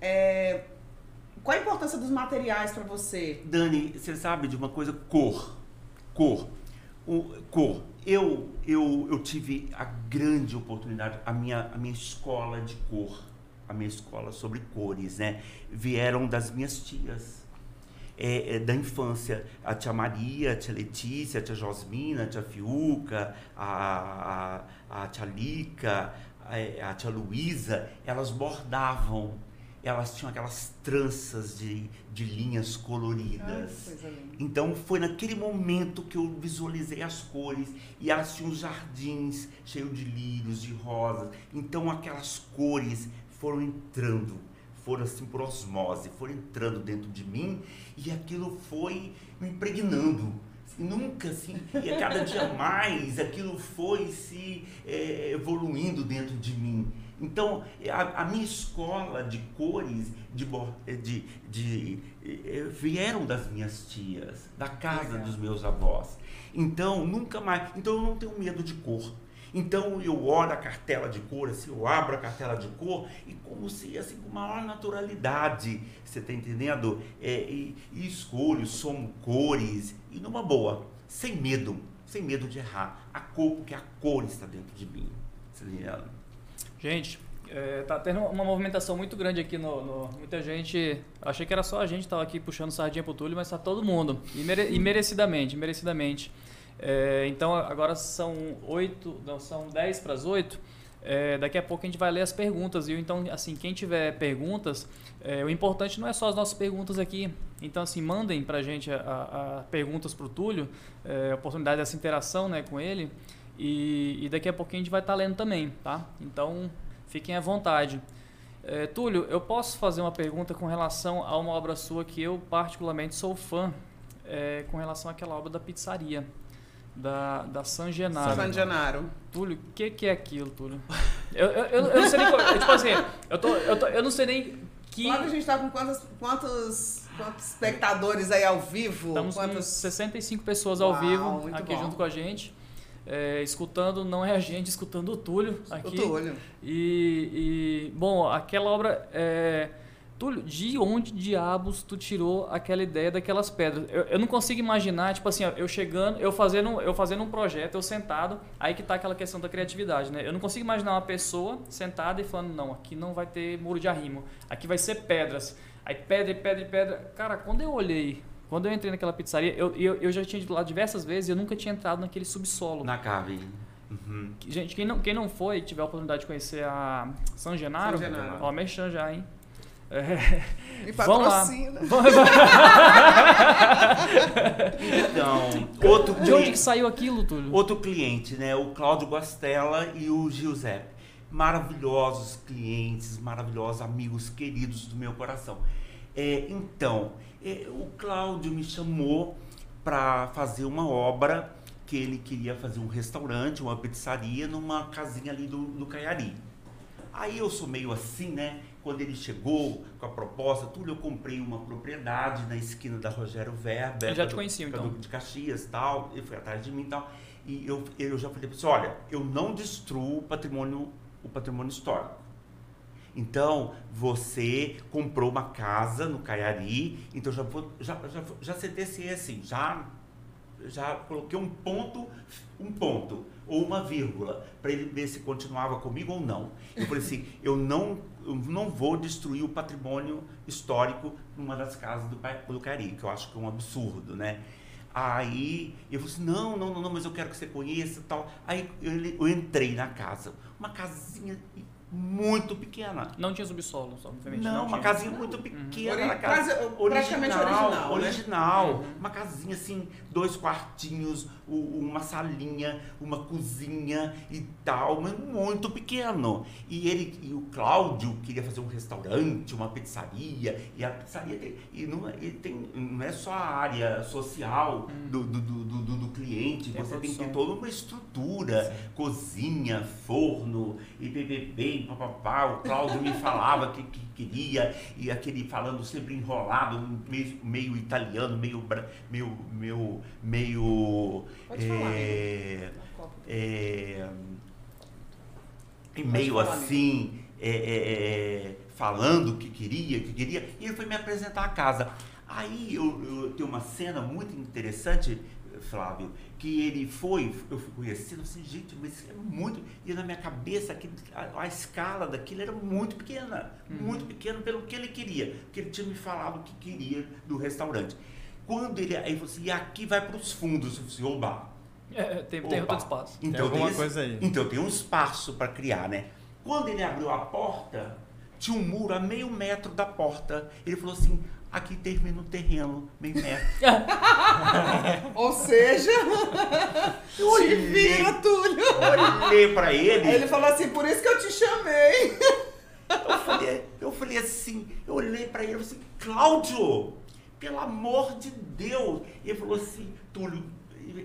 é, qual a importância dos materiais para você? Dani, você sabe de uma coisa? Cor. Cor. O, cor. Eu, eu, eu tive a grande oportunidade, a minha, a minha escola de cor, a minha escola sobre cores, né? Vieram das minhas tias. É, é, da infância, a tia Maria, a tia Letícia, a tia Josmina, a tia Fiuca, a, a, a tia Lica, a, a tia Luísa, elas bordavam. Elas tinham aquelas tranças de, de linhas coloridas. Ai, então foi naquele momento que eu visualizei as cores. E elas tinham jardins cheios de lírios, de rosas. Então aquelas cores foram entrando, foram assim por osmose, foram entrando dentro de mim e aquilo foi me impregnando. Nunca assim, e a cada dia mais aquilo foi se é, evoluindo dentro de mim. Então, a, a, minha escola de cores de, de, de, eh, vieram das minhas tias, da casa Legal. dos meus avós. Então, nunca mais. Então, eu não tenho medo de cor. Então, eu olho a cartela de cor, assim, eu abro a cartela de cor e como se, assim, com maior naturalidade, você está entendendo? É, e, e escolho, somo cores, e numa boa, sem medo, sem medo de errar. A cor, porque a cor está dentro de mim. Você tá? Gente, é, tá tendo uma movimentação muito grande aqui no, no, Muita gente. Achei que era só a gente que tava aqui puxando sardinha pro Túlio, mas tá todo mundo. E, mere, e merecidamente, merecidamente. É, então agora são oito. Não, são dez para as oito. É, daqui a pouco a gente vai ler as perguntas, viu? Então, assim, quem tiver perguntas, é, o importante não é só as nossas perguntas aqui. Então, assim, mandem para a gente perguntas para o Túlio, é, oportunidade dessa interação né, com ele. E, e daqui a pouquinho a gente vai estar tá lendo também, tá? Então, fiquem à vontade. É, Túlio, eu posso fazer uma pergunta com relação a uma obra sua que eu particularmente sou fã, é, com relação àquela obra da pizzaria, da, da San Genaro. San Genaro. Túlio, o que, que é aquilo, Túlio? Eu, eu, eu, eu não sei nem... tipo assim, eu, tô, eu, tô, eu não sei nem que... Claro que a gente está com quantos, quantos, quantos espectadores aí ao vivo? Estamos quantos... com 65 pessoas ao Uau, vivo aqui bom. junto com a gente é, escutando, não é a gente, escutando o Túlio aqui. O Túlio. E, e bom, aquela obra. É, Túlio, de onde diabos tu tirou aquela ideia daquelas pedras? Eu, eu não consigo imaginar, tipo assim, eu chegando, eu fazendo, eu fazendo um projeto, eu sentado, aí que tá aquela questão da criatividade, né? Eu não consigo imaginar uma pessoa sentada e falando, não, aqui não vai ter muro de arrimo, aqui vai ser pedras. Aí pedra e pedra e pedra. Cara, quando eu olhei quando eu entrei naquela pizzaria, eu, eu, eu já tinha ido lá diversas vezes e eu nunca tinha entrado naquele subsolo. Na cave. Uhum. Gente, quem não, quem não foi tiver a oportunidade de conhecer a San Genaro, San Genaro. ó, mexam já, hein? É, Me patrocina. então, outro De onde que saiu aquilo, Túlio? Outro cliente, né? O Cláudio Guastella e o Giuseppe. Maravilhosos clientes, maravilhosos amigos queridos do meu coração. É, então, é, o Cláudio me chamou para fazer uma obra que ele queria fazer um restaurante, uma pizzaria numa casinha ali do, do Caiari. Aí eu sou meio assim, né? Quando ele chegou com a proposta, tudo, eu comprei uma propriedade na esquina da Rogério Verber. Eu já te então. De Caxias tal, ele foi atrás de mim e tal. E eu, eu já falei para ele, olha, eu não destruo o patrimônio, o patrimônio histórico. Então, você comprou uma casa no Caiari, então já vou, já, já, já sentenciei assim, já, já coloquei um ponto, um ponto, ou uma vírgula, para ele ver se continuava comigo ou não. Eu falei assim, eu não, eu não vou destruir o patrimônio histórico numa das casas do, do Caiari, que eu acho que é um absurdo, né? Aí eu falei assim, não, não, não, mas eu quero que você conheça tal. Aí eu, eu entrei na casa, uma casinha muito pequena. Não tinha subsolo, obviamente. Não, não uma tinha. casinha muito pequena. Uhum. Casa, original, praticamente original. Original. Né? Uma casinha assim, dois quartinhos, uma salinha, uma cozinha e tal, mas muito pequeno. E ele e o Cláudio queria fazer um restaurante, uma pizzaria, e a pizzaria tem, e não, é, ele tem, não é só a área social hum. do, do, do, do, do cliente, tem você tem que ter toda uma estrutura, Sim. cozinha, forno, e bebê papapá. O Cláudio me falava que, que queria, e aquele falando sempre enrolado, meio, meio italiano, meio, meio, meio, meio, é, é, e meio assim, é, falando que queria, que queria, e ele foi me apresentar a casa. Aí eu, eu tenho uma cena muito interessante, Flávio, que ele foi, eu fui conhecendo assim, gente, mas isso é muito. E na minha cabeça, aquele, a, a escala daquilo era muito pequena, muito pequena pelo que ele queria, porque ele tinha me falado o que queria do restaurante. Quando ele, aí falou assim, e aqui vai para os fundos, eu falei, oba, É, tem, tem Opa. outro espaço. Tem então alguma esse- coisa aí. Então tenho um espaço para criar, né? Quando ele abriu a porta, tinha um muro a meio metro da porta. Ele falou assim: aqui termina o terreno, meio metro. Ou seja, Eu te vira, Túlio. olhei para Aí ele, ele falou assim, por isso que eu te chamei. eu falei, eu falei assim, eu olhei para ele e falei assim, Cláudio, pelo amor de Deus. E ele falou assim, Túlio,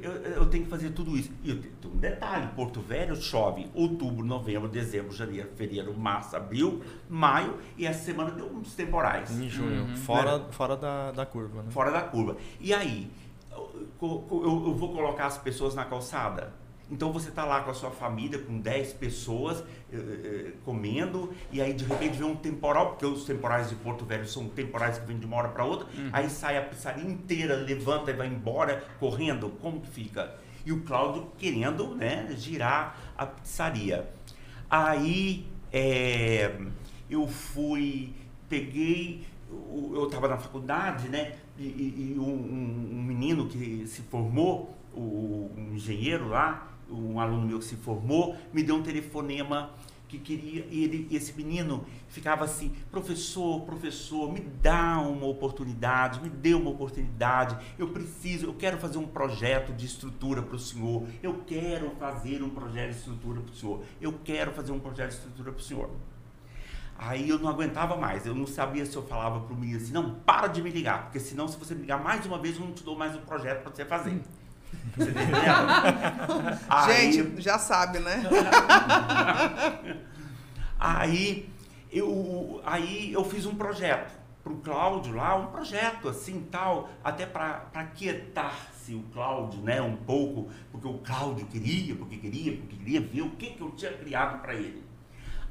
eu, eu tenho que fazer tudo isso. E eu tenho um detalhe, Porto Velho chove outubro, novembro, dezembro, janeiro, fevereiro, março, abril, maio, e essa semana deu uns temporais. Em junho, Uhum. fora, fora da, da curva, né? fora da curva. E aí, eu, eu- eu vou colocar as pessoas na calçada. Então você está lá com a sua família, com 10 pessoas, eh, eh, comendo, e aí de repente vem um temporal, porque os temporais de Porto Velho são temporais que vêm de uma hora para outra, aí sai a pizzaria inteira, levanta e vai embora correndo, como que fica? E o Cláudio querendo né, girar a pizzaria. Aí eh, eu fui, peguei, eu estava na faculdade, né? E, e- um- um menino que se formou, o, um engenheiro lá, um aluno meu que se formou, me deu um telefonema que queria, e ele, esse menino ficava assim, professor, professor, me dá uma oportunidade, me dê uma oportunidade, eu preciso, eu quero fazer um projeto de estrutura para o senhor, eu quero fazer um projeto de estrutura para o senhor, eu quero fazer um projeto de estrutura para o senhor. Aí eu não aguentava mais, eu não sabia se eu falava para o menino assim, não, para de me ligar, porque senão se você me ligar mais uma vez eu não te dou mais um projeto para você fazer. Você? Aí- Gente, já sabe, né? Aí eu, aí eu fiz um projeto para o Cláudio lá, um projeto assim tal, até para quietar-se o Cláudio, né, um pouco, porque o Cláudio queria, porque queria, porque queria ver o que, que eu tinha criado para ele.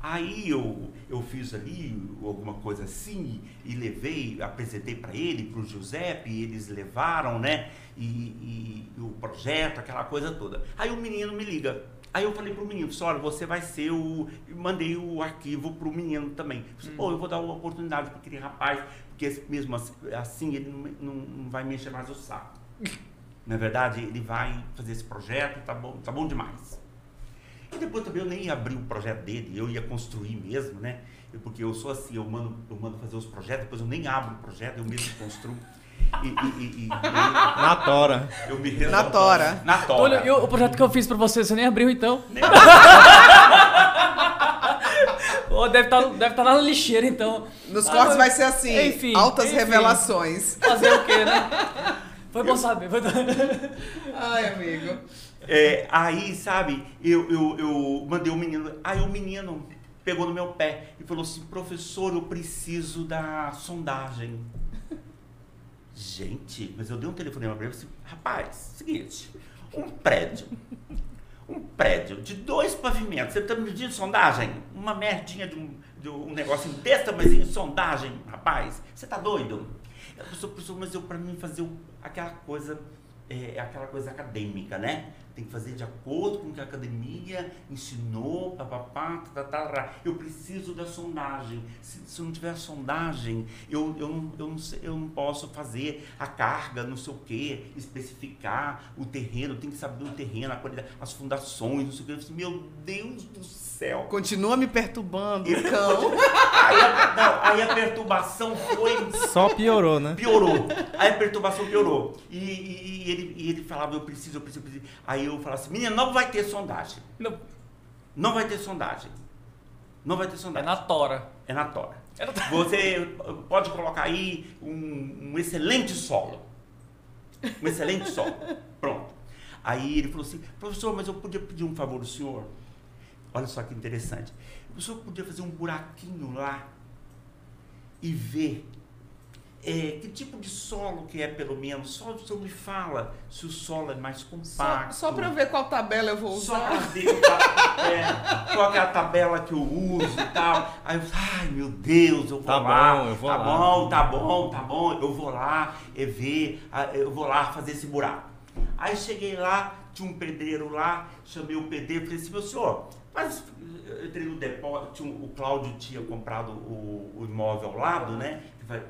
Aí eu, eu fiz ali alguma coisa assim e levei, apresentei para ele, para o Giuseppe, e eles levaram, né? E, e- e o projeto, aquela coisa toda. Aí o menino me liga. Aí eu falei pro menino, olha, você vai ser o. Mandei o arquivo pro menino também. Falei, Pô, eu vou dar uma oportunidade para aquele rapaz, porque mesmo assim, assim ele não, não, vai mexer mais o saco. Na verdade, ele vai fazer esse projeto, tá bom, tá bom demais. E depois também eu nem ia abrir o projeto dele, eu ia construir mesmo, né? Porque eu sou assim, eu mando, eu mando fazer os projetos, depois eu nem abro o projeto, eu mesmo construo. E, e- e- e Na tora. eu, eu me resolvo. Na tora. Na tora. Olha, e o projeto que eu fiz pra você, você nem abriu então? Ô, deve estar deve tá lá na lixeira então. Nos Ah, cortes vai ser assim, enfim, altas enfim. revelações. Fazer o quê, né? Foi bom saber. Foi... Ai, amigo. É, aí, sabe, eu, eu, eu mandei o menino. Aí o menino pegou no meu pé e falou assim: professor, eu preciso da sondagem. Gente, mas eu dei um telefonema pra ele e falei assim: rapaz, seguinte, um prédio. Um prédio de dois pavimentos. Você tá me pedindo sondagem? Uma merdinha de um, de um negocinho desse sondagem, rapaz. Você tá doido? Eu, professor, professor, mas eu, pra mim fazer aquela coisa, é, aquela coisa acadêmica, né? Tem que fazer de acordo com o que a academia ensinou, papapá, tá, tá, tá. Eu preciso da sondagem. Se, se não tiver a sondagem, eu, eu, não, eu, não sei- eu não posso fazer a carga, não sei o quê, especificar o terreno, tem que saber o terreno, a qualidade, as fundações, não sei o quê. Eu falei, assim, meu Deus do céu. Continua me perturbando, cão. Aí a, não, aí a perturbação foi Só piorou, né? piorou. Aí a perturbação piorou. E, e- e ele, e ele falava, eu preciso, eu preciso, eu preciso. Aí eu falava assim, menino, não vai ter sondagem. Não, Não vai ter sondagem. Não vai ter é sondagem. na tora. É na tora. É na tora. Você pode colocar aí um, um excelente solo. Um excelente solo. Pronto. Aí ele falou assim, professor, mas eu podia pedir um favor do senhor? Olha só que interessante. O senhor podia fazer um buraquinho lá e ver é, que tipo de solo que é, pelo menos. Só o senhor me fala se o solo é mais Só, compacto. só pra eu ver qual tabela eu vou Só pra usar. ver tá, é, qual que é a tabela que eu uso e tal. Aí eu ai meu Deus, eu vou Tá lá. bom, eu vou tá lá. bom, tá bom, tá bom, eu vou lá é ver, eu vou lá fazer esse buraco. Aí cheguei lá, tinha um pedreiro lá, chamei o pedreiro e falei assim, meu senhor, mas eu entrei no depósito, o Cláudio tinha comprado o, o imóvel ao lado, né?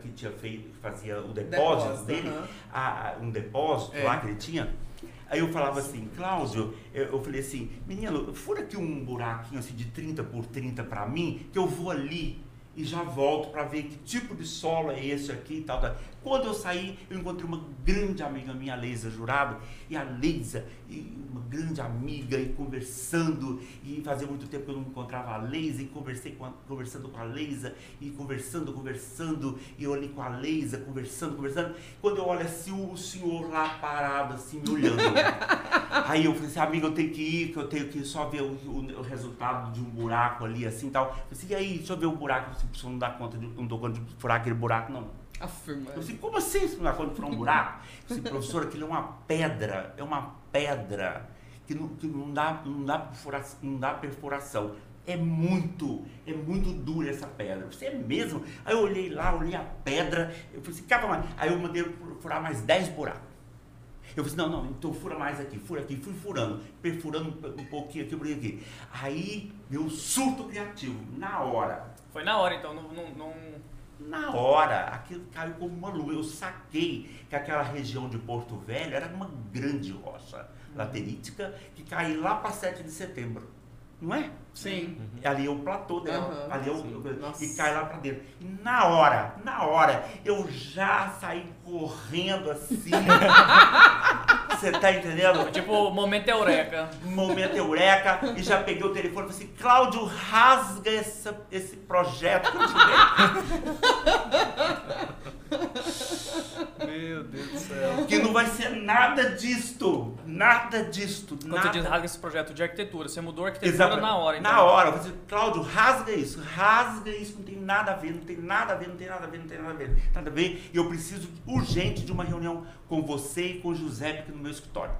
Que, tinha feito, que fazia o depósito, Depósito, dele, a- a- um depósito É. lá que ele tinha. Aí eu falava assim, Cláudio, eu, eu falei assim, menino, fura aqui um buraquinho assim de 30 por 30 para mim, que eu vou ali e já volto para ver que tipo de solo é esse aqui e tal, tal. Quando eu saí, eu encontrei uma grande amiga minha, Leisa Jurado, e a Leisa, e uma grande amiga, e conversando, e fazia muito tempo que eu não encontrava a Leisa, e conversei com a, conversando com a Leisa, e conversando, conversando, e eu ali com a Leisa, conversando, conversando. Quando eu olho assim, o senhor lá parado, assim, me olhando. Aí eu falei assim, amiga, eu tenho que ir, que eu tenho que só ver o, o- o resultado de um buraco ali, assim, tal. Eu falei assim, e aí, deixa eu ver o buraco, se o senhor não dá conta de, não dou conta de furar aquele buraco, não. Afirma. Eu disse, como assim você não furar um buraco? Eu disse, professor, aquilo é uma pedra, é uma pedra que não, que não dá, não dá, perfuração, não dá perfuração. É muito, é muito dura essa pedra. Você é mesmo? Aí eu olhei lá, olhei a pedra, eu falei assim, capa mais. Aí eu mandei furar mais 10 buracos. Eu falei assim, não, não, então fura mais aqui, fura aqui, fui furando, perfurando um, um pouquinho aqui, um pouquinho aqui. Aí, meu surto criativo, na hora, Foi na hora, então. Não, não, não- na hora, aquilo caiu como uma luva. Eu saquei que aquela região de Porto Velho era uma grande rocha laterítica que caiu lá para 7 de setembro. Não é? Sim. Ali é o platô dela. Aham, ali é o, sim. E cai lá para dentro. E na hora, na hora, eu já saí correndo assim. Você tá entendendo? Tipo, momento eureka. momento eureka e já peguei o telefone e falei assim, Cláudio, rasga essa, esse projeto que eu te dei. Meu Deus do céu. Que não vai ser nada disto. Nada disto. Quando nada. você diz rasga esse projeto de arquitetura, você mudou a arquitetura Exato. na hora, então. Na hora. Eu falei assim, Cláudio, rasga isso. Rasga isso. Não tem nada a ver, não tem nada a ver, não tem nada a ver, não tem nada a ver. Nada a ver. E eu preciso urgente de uma reunião com você e com o Giuseppe aqui no meu escritório.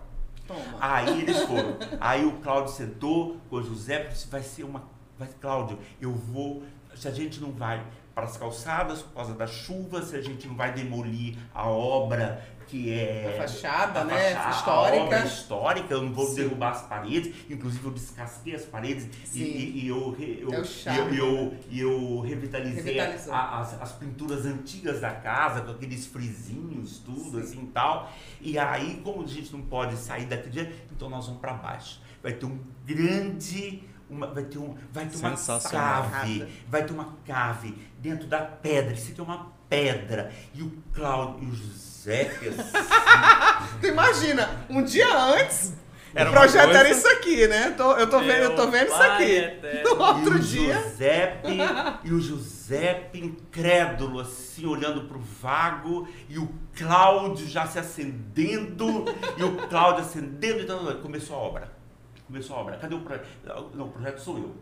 Toma. Aí eles foram. Aí o Cláudio sentou com o José, disse, vai ser uma. Vai, Cláudio, eu vou. Se a gente não vai para as calçadas por causa da chuva, se a gente não vai demolir a obra que é. A fachada, a né, fachada, histórica. A obra histórica, eu não vou Sim. derrubar as paredes, inclusive eu descasquei as paredes e, Sim. e- e eu, eu, É eu, eu, e eu revitalizei a- as, as pinturas antigas da casa, com aqueles frisinhos, tudo assim e tal. E aí, como a gente não pode sair daqui de então nós vamos para baixo. Vai ter um grande. Uma, vai ter, um, vai ter uma cave. Vai ter uma cave dentro da pedra. Isso aqui é uma pedra. E o Cláudio e o José. assim, Tu imagina, um dia antes, Era o projeto coisa- era isso aqui, né? Tô- eu, tô vendo, eu tô Meu vendo isso aqui. eterno. No outro e o dia. Giuseppe, e o Giuseppe incrédulo, assim, olhando pro vago, e o Cláudio já se acendendo, e o Cláudio acendendo, então começou a obra. Começou a obra. Cadê o projeto? Não, o projeto sou eu.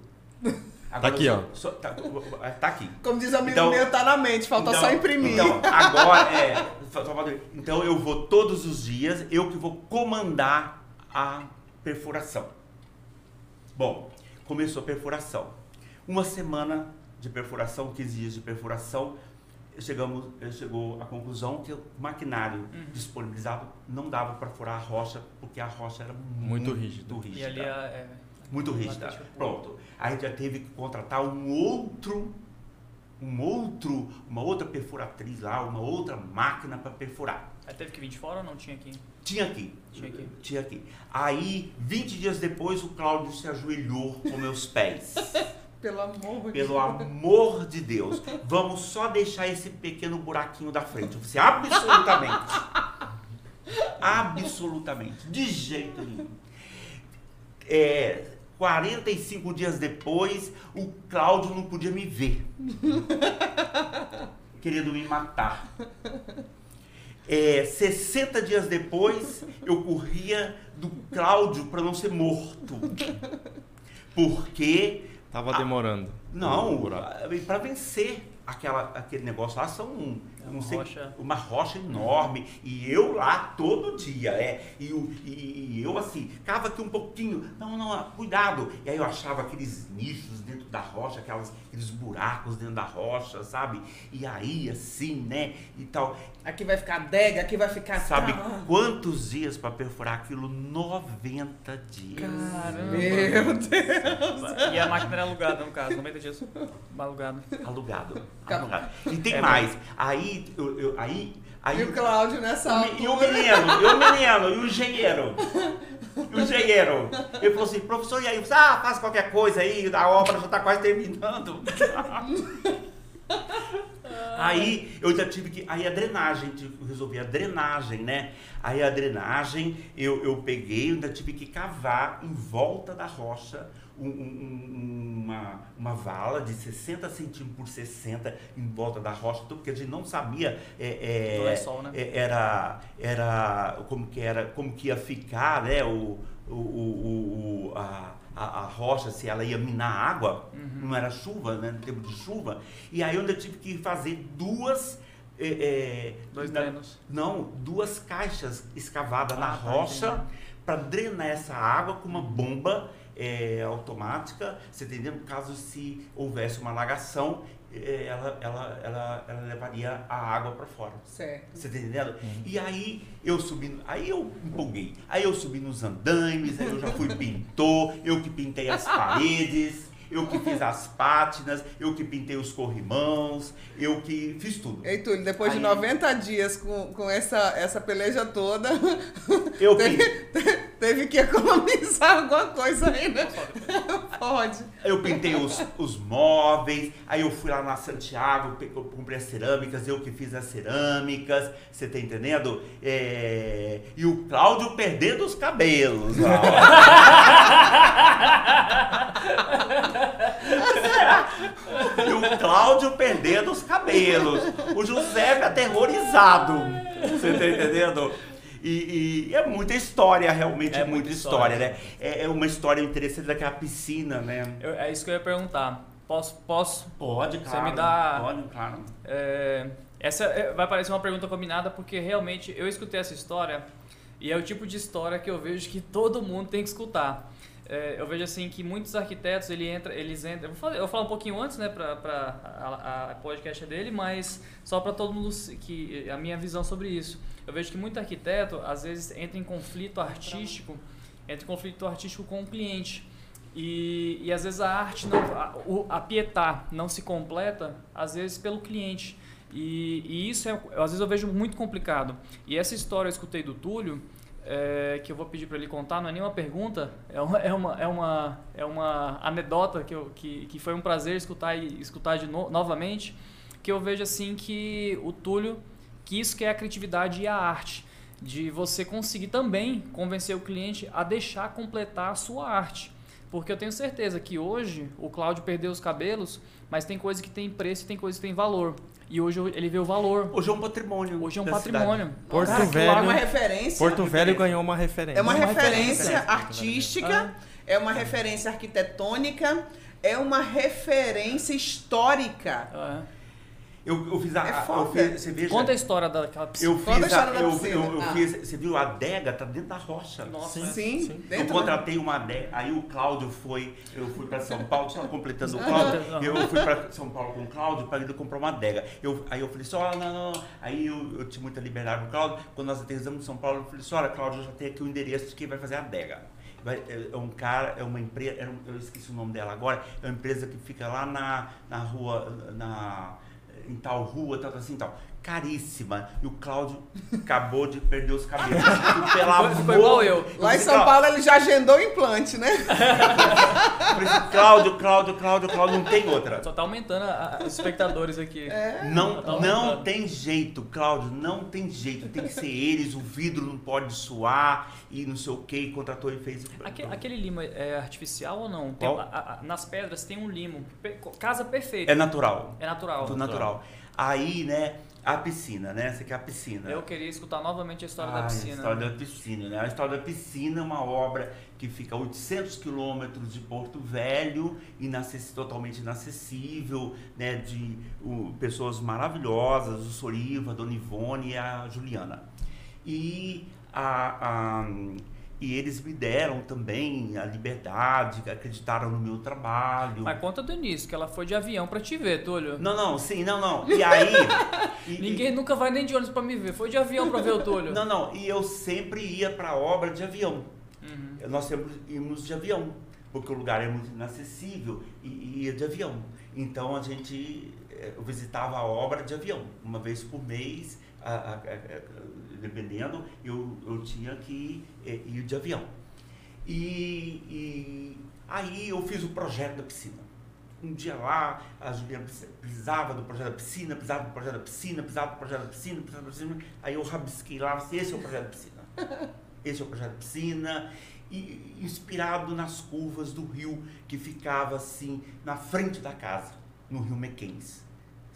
Agora aqui, eu ó. sou- sou- tá, tá aqui. Como diz o amigo Então- meu, tá na mente, falta Então- só imprimir. Então, agora, é. Então eu vou todos os dias, eu que vou comandar a perfuração. Bom, começou a perfuração. Uma semana de perfuração, 15 dias de perfuração, chegamos, chegou à conclusão que o maquinário Uhum. disponibilizado não dava para furar a rocha, porque a rocha era muito, Muito rígida. rígida. E ali é, é Muito rígida. Pronto. Aí a gente já teve que contratar um outro, um outro, uma outra perfuratriz lá, uma outra máquina para perfurar. Aí teve que vir de fora ou não tinha aqui? Tinha aqui. Tinha aqui. Tinha aqui. Aí, 20 dias depois, o Cláudio se ajoelhou com meus pés. Pelo amor de Pelo Deus. amor de Deus, vamos só deixar esse pequeno buraquinho da frente. Disse, absolutamente. Absolutamente. De jeito nenhum. É, 45 dias depois, o Cláudio não podia me ver. Querendo me matar. É, 60 dias depois, eu corria do Cláudio para não ser morto. Porque Tava Ah, demorando. não, buraco. para vencer aquela, aquele negócio lá são um, É não uma sei, rocha- uma rocha enorme. E eu lá todo dia, é, e, e- e eu assim, cava aqui um pouquinho, não, não, cuidado, e aí eu achava aqueles nichos dentro da rocha, aquelas, aqueles buracos dentro da rocha, sabe, e aí assim, né, e tal, Aqui vai ficar adega, aqui vai ficar. sabe Ah, quantos dias para perfurar aquilo? 90 dias. Caramba. Meu Deus. E a máquina era alugada, no caso, 90 dias alugado. Alugado, Ca- alugado. E tem É mais, aí, eu, eu- aí, aí E o Cláudio nessa E o altura. menino, e o menino, e o engenheiro. E o engenheiro. Ele falou assim, professor, e aí? Eu ah, faz qualquer coisa aí, a obra já está quase terminando. Aí eu já tive que. Aí a drenagem, tive que resolver a drenagem, né? Aí a drenagem eu, eu peguei, eu ainda tive que cavar em volta da rocha um- um- um- uma, uma vala de 60 centímetros por 60 em volta da rocha, tudo porque a gente não sabia. é, é, né? é, era, era como que era, como que ia ficar, né? O, o, o, o- a, a, a rocha, se ela ia minar água, Uhum. não era chuva, né? No tempo de chuva. E aí eu ainda tive que fazer duas. é, é, Dois na- drenos. Não, duas caixas escavadas na Ah, tá, rocha para drenar essa água com uma bomba é, automática, você entendeu? Caso se houvesse uma alagação, é, ela, ela, ela, ela levaria a água para fora. Certo. Você tá entendendo? E aí eu subi, aí eu empolguei. Aí eu subi nos andames, aí eu já fui pintor, eu que pintei as paredes, eu que fiz as pátinas, eu que pintei os corrimãos, eu que fiz tudo. Ei, Túlio, depois de Aí- 90 dias com, com essa, essa peleja toda, Eu teve, pintei, teve que economizar alguma coisa aí, né? Pode. eu pintei os, os móveis, aí eu fui lá na Santiago, eu comprei as cerâmicas, eu que fiz as cerâmicas, você tá entendendo? É, E o Cláudio perdendo os cabelos. lá, ó. E o Cláudio perdendo os cabelos. O Giuseppe aterrorizado. Você tá entendendo? E, e é muita história, realmente é, É muita muita história, história. né? É, é uma história interessante daquela piscina, né? Eu- é isso que eu ia perguntar. Posso, posso Pode, Você claro. me dá- Pode, claro. É, essa é- vai parecer uma pergunta combinada porque realmente eu escutei essa história e é o tipo de história que eu vejo que todo mundo tem que escutar. É, eu vejo assim que muitos arquitetos ele entra, eles entram. Eu vou falar, eu vou falar um pouquinho antes, né, para a, a podcast dele, mas só para todo mundo que a minha visão sobre isso. Eu vejo que muito arquiteto às vezes entra em conflito artístico, entra em conflito artístico com o cliente. E, e às vezes a arte, não, a, a pietá não se completa, às vezes pelo cliente. E, e isso, é, às vezes eu vejo muito complicado. E essa história eu escutei do Túlio, é, que eu vou pedir para ele contar, não é nenhuma pergunta, é uma, é uma, é uma, é uma anedota que, eu, que, que foi um prazer escutar e escutar de no, novamente, que eu vejo assim que o Túlio, que isso que é a criatividade e a arte, de você conseguir também convencer o cliente a deixar completar a sua arte. Porque eu tenho certeza que hoje o Cláudio perdeu os cabelos, mas tem coisa que tem preço e tem coisa que tem valor. E hoje ele vê o valor. Hoje é um patrimônio. Hoje é um patrimônio. cidade. Porto Cara, lá É uma Velho. referência. Porto Velho ganhou uma referência. É uma, É uma referência, referência. artística, é uma referência arquitetônica, é uma referência histórica. É. Eu, eu fiz a. É a- foda. eu fiz, você veja, Conta a história daquela piscina. eu Conta a fiz a, da eu, piscina. eu, eu Ah. fiz, você viu a adega tá dentro da rocha. Nossa, Sim. Sim, Sim. Eu dentro contratei uma adega, aí o Cláudio foi, eu fui para São Paulo, só completando o. Cláudio, eu fui para São Paulo com o Cláudio para ele comprar uma adega. Eu, aí eu falei assim, olha, não, não. Aí eu, eu tinha muita liberdade com o Cláudio, quando nós aterrissamos em São Paulo, eu falei assim, olha, Cláudio, eu já tenho aqui o endereço de quem vai fazer a adega. É é um cara, é uma empresa, é um- eu esqueci o nome dela agora, é uma empresa que fica lá na, na rua, na, em tal rua, tal, assim, tal. Caríssima. E o Cláudio acabou de perder os cabelos. Pelo Ficou- ficou igual eu. Lá em São Paulo ele já agendou o implante, né? Cláudio, Cláudio, Cláudio, Cláudio, não tem outra. Só tá aumentando a- a- os espectadores aqui. Não, Tá não tem jeito, Cláudio, não tem jeito. Tem que ser eles, o vidro não pode suar e não sei o que. E contratou e fez. Aque- Aquele limo é artificial ou não? Tem- a- a- nas pedras tem um limo. Casa perfeita. É natural. É natural. Tudo natural. Aí, né, a piscina, né? Você quer a piscina. Eu queria escutar novamente a história Ah, da piscina. A história da piscina, né? A história da piscina é uma obra que fica a 800 quilômetros de Porto Velho, inacess- totalmente inacessível, né? De o, pessoas maravilhosas, o Soriva, a Dona Ivone e a Juliana. E, a, a- e eles me deram também a liberdade, acreditaram no meu trabalho. Mas conta do início, que ela foi de avião pra te ver, Túlio. Não, não, sim, não, não. E aí... e- e- Ninguém nunca vai nem de ônibus pra me ver. Foi de avião pra ver o Túlio. Não, não, e eu sempre ia para a obra de avião. Uhum. Nós sempre íamos de avião, porque o lugar é muito inacessível e, e ia de avião. Então a gente eh, visitava a obra de avião, uma vez por mês, a- a- a- dependendo, eu, eu tinha que eh, ir de avião. E, e aí eu fiz o projeto da piscina. Um dia lá, a Juliana precis- precisava do projeto da piscina, precisava do projeto da piscina, precisava do projeto da piscina, precisava da piscina. Aí eu rabisquei lá, assim, esse é o projeto da piscina. Esse é o projeto da piscina. E inspirado nas curvas do rio que ficava assim na frente da casa, no rio Mequens.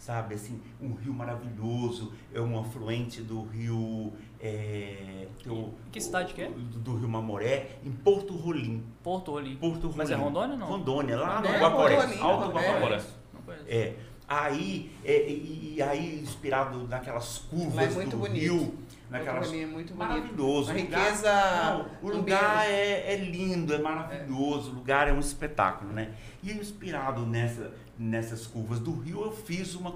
Sabe, assim, um rio maravilhoso, é um afluente do rio. É, teu- Que cidade que é? Do, do rio Mamoré, em Porto Rolim. Porto ali. Porto Rolim. Mas é Rondônia ou não? Rondônia, lá no É, Guaporé. Rolim, Alto é. Guaporé. É. Aí, é, e, e aí, inspirado naquelas curvas Lá é muito do bonito. rio, naquelas Porto Rolim é muito bonito. maravilhoso. A O lugar- riqueza Não, o lugar é, é lindo, é maravilhoso, o lugar é um espetáculo, né? E inspirado nessa, nessas curvas do rio, eu fiz uma.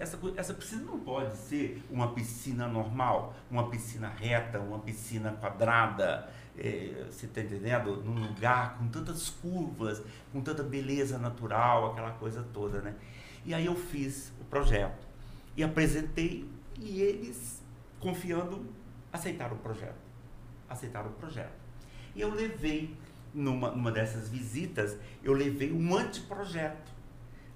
Essa, essa piscina não pode ser uma piscina normal, uma piscina reta, uma piscina quadrada. é, você está entendendo? Num lugar com tantas curvas, com tanta beleza natural, aquela coisa toda, né? E aí eu fiz o projeto e apresentei e eles, confiando, aceitaram o projeto. Aceitaram o projeto. E eu levei, numa, numa dessas visitas, eu levei um anteprojeto,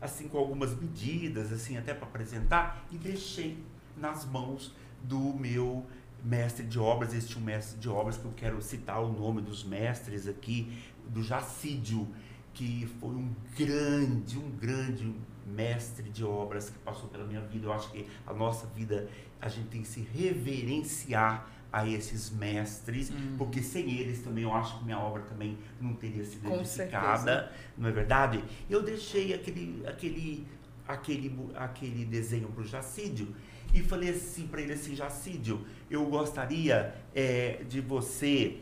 assim, com algumas medidas, assim, até para apresentar, e deixei nas mãos do meu mestre de obras, este um mestre de obras que eu quero citar o nome dos mestres aqui, do Jacídio, que foi um grande, um grande mestre de obras que passou pela minha vida. Eu acho que a nossa vida, a gente tem que se reverenciar a esses mestres, Uhum. porque sem eles também eu acho que minha obra também não teria sido Com edificada, não é verdade? Eu deixei aquele, aquele, aquele, aquele desenho para o Jacídio e falei assim para ele assim, Jacídio, eu gostaria eh, de você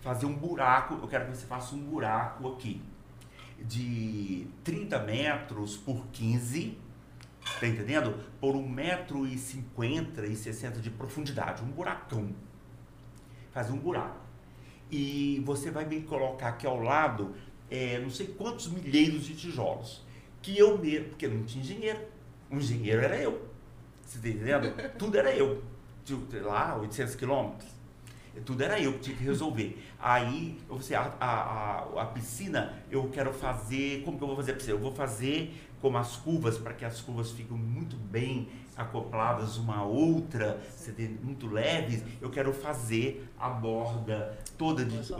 fazer um buraco, eu quero que você faça um buraco aqui de 30 metros por 15, tá entendendo? Por 1,50m e 60 de profundidade, um buracão. Faz um buraco. E você vai me colocar aqui ao lado, eh, não sei quantos milheiros de tijolos. Que eu mesmo, porque não tinha engenheiro. O engenheiro era eu. Você tá entendendo? Tudo era eu. De- Lá, 800 quilômetros. Tudo era eu que tinha que resolver. Aí, eu falei, a, a, a, a piscina, eu quero fazer. Como que eu vou fazer a piscina? Eu vou fazer como as curvas, para que as curvas fiquem muito bem acopladas uma à outra, muito leves. Eu quero fazer a borda toda de.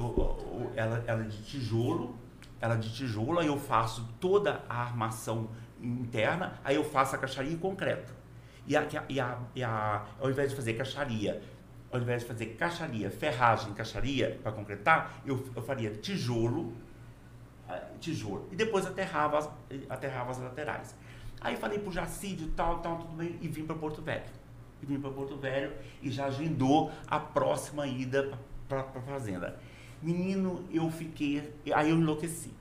Ela, ela é de tijolo. Ela é de tijolo, aí eu faço toda a armação interna, aí eu faço a caixaria em concreto. E, a, e, a, e a, ao invés de fazer caixaria, ao invés de fazer caixaria, ferragem, caixaria, para concretar, eu, eu faria tijolo, tijolo, e depois aterrava as, aterrava as laterais. Aí falei pro Jacídio, tal, tal, tudo bem, e vim para Porto Velho. E vim para Porto Velho e já agendou a próxima ida para a fazenda. Menino, eu fiquei, aí eu enlouqueci.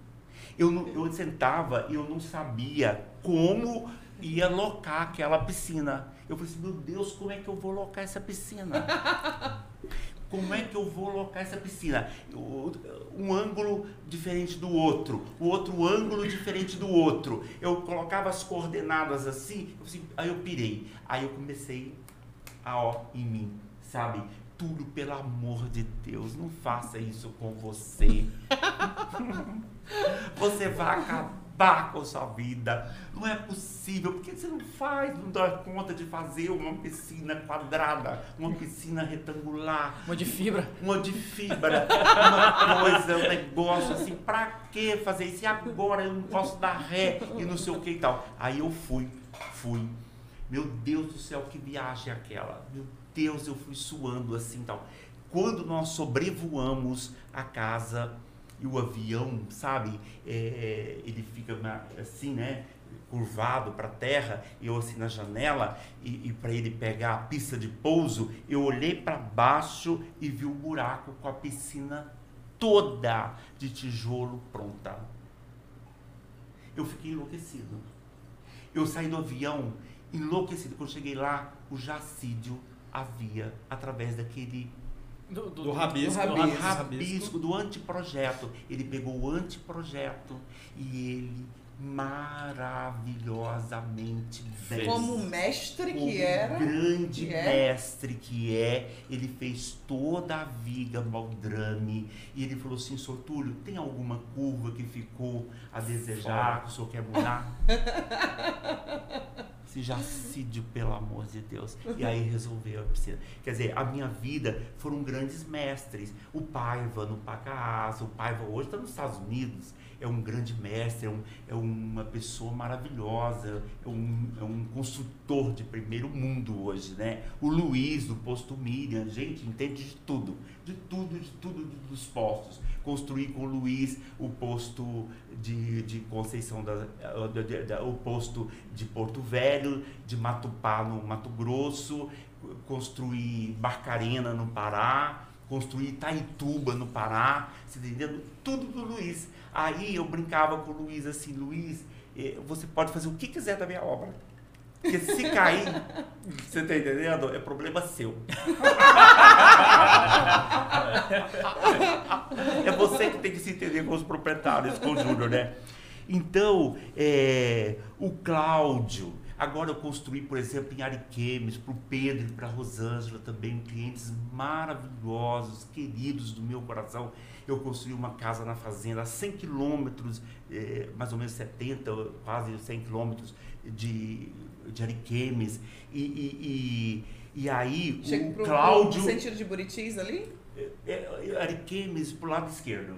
Eu, não, eu sentava e eu não sabia como ia locar aquela piscina. Eu falei assim, meu Deus, como é que eu vou locar essa piscina? Como é que eu vou locar essa piscina? Um ângulo diferente do outro, o outro ângulo diferente do outro. Eu colocava as coordenadas assim, assim, aí eu pirei. Aí eu comecei a ó em mim, sabe? Tudo pelo amor de Deus, não faça isso com você. Você vai acabar com a sua vida. Não é possível. Por que você não faz, não dá conta de fazer uma piscina quadrada, uma piscina retangular, Uma de fibra. uma de fibra, uma coisa, um negócio assim, pra que fazer isso? E agora eu não posso dar ré e não sei o que e tal. Aí eu fui, fui. Meu Deus do céu, que viagem é aquela? Meu Deus, eu fui suando assim tal. Quando nós sobrevoamos a casa e o avião, sabe, é, ele fica assim, né? curvado para a terra, eu assim na janela, e, e para ele pegar a pista de pouso, eu olhei para baixo e vi o buraco com a piscina toda de tijolo pronta. Eu fiquei enlouquecido. Eu saí do avião enlouquecido. Quando cheguei lá, o jacídio havia através daquele do, do, do, rabisco, do, rabisco, rabisco, do anteprojeto. Ele pegou o anteprojeto e ele maravilhosamente bem. Como mestre que Como era. grande que é. mestre que é, ele fez toda a viga maldrame e ele falou assim, Sortúlio, tem alguma curva que ficou a desejar, que o senhor quer mudar? Jacídio, pelo amor de Deus. E aí resolveu a piscina. Quer dizer, a minha vida foram grandes mestres. O Paiva no Pacaasa, o Paiva hoje está nos Estados Unidos é um grande mestre, é, um, é uma pessoa maravilhosa, é um, é um construtor de primeiro mundo hoje, né? O Luiz, do posto Miriam, gente, entende de tudo, de tudo, de tudo dos postos. Construí com o Luiz o posto de, de Conceição, da, de, de, o posto de Porto Velho, de Matupá, no Mato Grosso, construí Barcarena, no Pará, construí Itaituba, no Pará, você tá entendendo? Tudo do Luiz. Aí eu brincava com o Luiz assim, Luiz, eh, você pode fazer o que quiser da minha obra. Porque se cair, você tá entendendo? É problema seu. é você que tem que se entender com os proprietários, com o Júnior, né? Então, é, o Cláudio, agora eu construí, por exemplo, em Ariquemes, para o Pedro e para a Rosângela também, clientes maravilhosos, queridos do meu coração eu construí uma casa na fazenda a 100 quilômetros, eh, mais ou menos 70, quase 100 quilômetros de, de Ariquemes. E, e, e, e aí Chega o pro, Cláudio... No sentido de Buritis ali? É, é, Ariquemes pro lado esquerdo.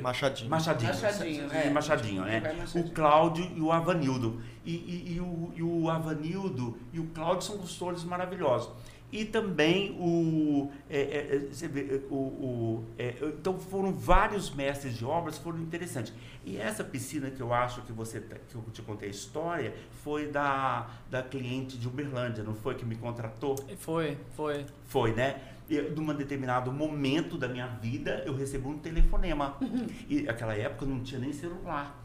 Machadinho. Machadinho. Machadinho, é. Machadinho, né? Machadinho. O Cláudio e o Avanildo. E, e, e, o, e o Avanildo e o Cláudio são consultores maravilhosos e também o, é, é, é vê, o, o é, então foram vários mestres de obras foram interessantes e essa piscina que eu acho que você que eu te contei a história foi da, da cliente de Uberlândia não foi que me contratou foi foi foi né e, num determinado momento da minha vida eu recebi um telefonema uhum. e naquela época não tinha nem celular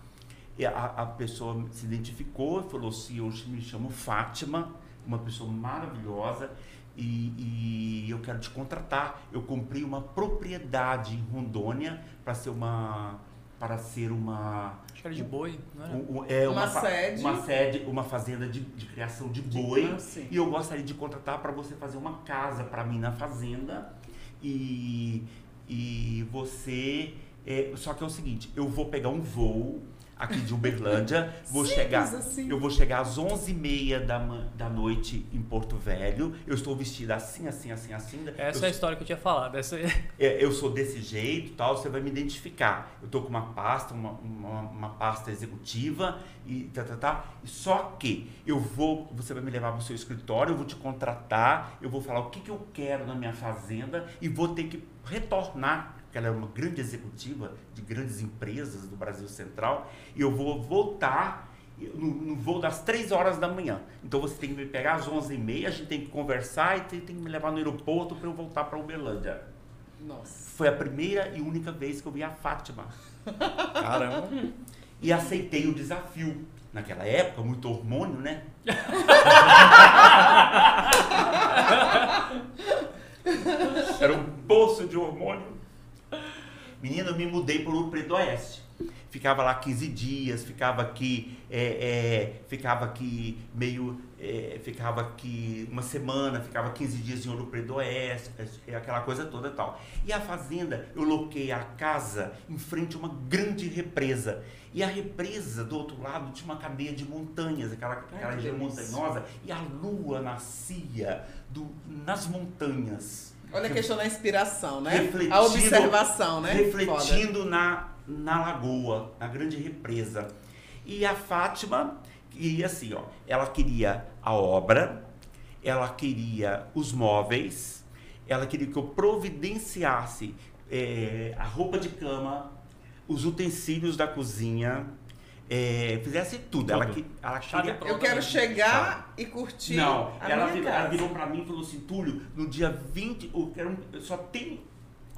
e a, a pessoa se identificou e falou assim eu me chamo Fátima uma pessoa maravilhosa e, e, eu quero te contratar. Eu comprei uma propriedade em Rondônia para ser uma para ser uma acho que era de boi, não era? Um, é uma, uma sede, uma sede, uma fazenda de, de criação de boi. De, e eu gostaria de contratar para você fazer uma casa para mim na fazenda e e você é, só que é o seguinte, eu vou pegar um voo aqui de Uberlândia. Vou chegar, assim. Eu vou chegar às 11h30 da, da noite em Porto Velho. Eu estou vestida assim, assim, assim, assim. Essa eu, é a história que eu tinha falado. Essa... É, eu sou desse jeito tal, você vai me identificar. Eu estou com uma pasta, uma, uma, uma, pasta executiva e tá, tá, tá. Só que eu vou, você vai me levar para o seu escritório, eu vou te contratar, eu vou falar o que, que eu quero na minha fazenda e vou ter que retornar que ela é uma grande executiva de grandes empresas do Brasil Central, e eu vou voltar no, no voo das 3 horas da manhã. Então você tem que me pegar às 11h30, a gente tem que conversar e tem, tem que me levar no aeroporto para eu voltar para Uberlândia. Nossa. Foi a primeira e única vez que eu vi a Fátima. Caramba. E aceitei o desafio. Naquela época, muito hormônio, né? Era um poço de hormônio. Menina, eu me mudei para o Preto Oeste. Ficava lá 15 dias, ficava aqui, é, é, ficava aqui meio, é, ficava aqui uma semana, ficava 15 dias em Ouro Preto Oeste, é, aquela coisa toda e tal. E a fazenda, eu loquei a casa em frente a uma grande represa. E a represa, do outro lado, tinha uma cadeia de montanhas, aquela, aquela região montanhosa, e a lua nascia do, nas montanhas. Olha a questão da inspiração, né? A observação, né? Refletindo na, na lagoa, na grande represa. E a Fátima, E assim, ó, ela queria a obra, ela queria os móveis, ela queria que eu providenciasse eh, a roupa de cama, os utensílios da cozinha, eh, fizesse tudo. Ela, Tudo. que, ela queria. Eu quero chegar e curtir Não, a ela, ela virou pra mim e falou assim, Túlio, no dia 20, eu quero, um- eu só tem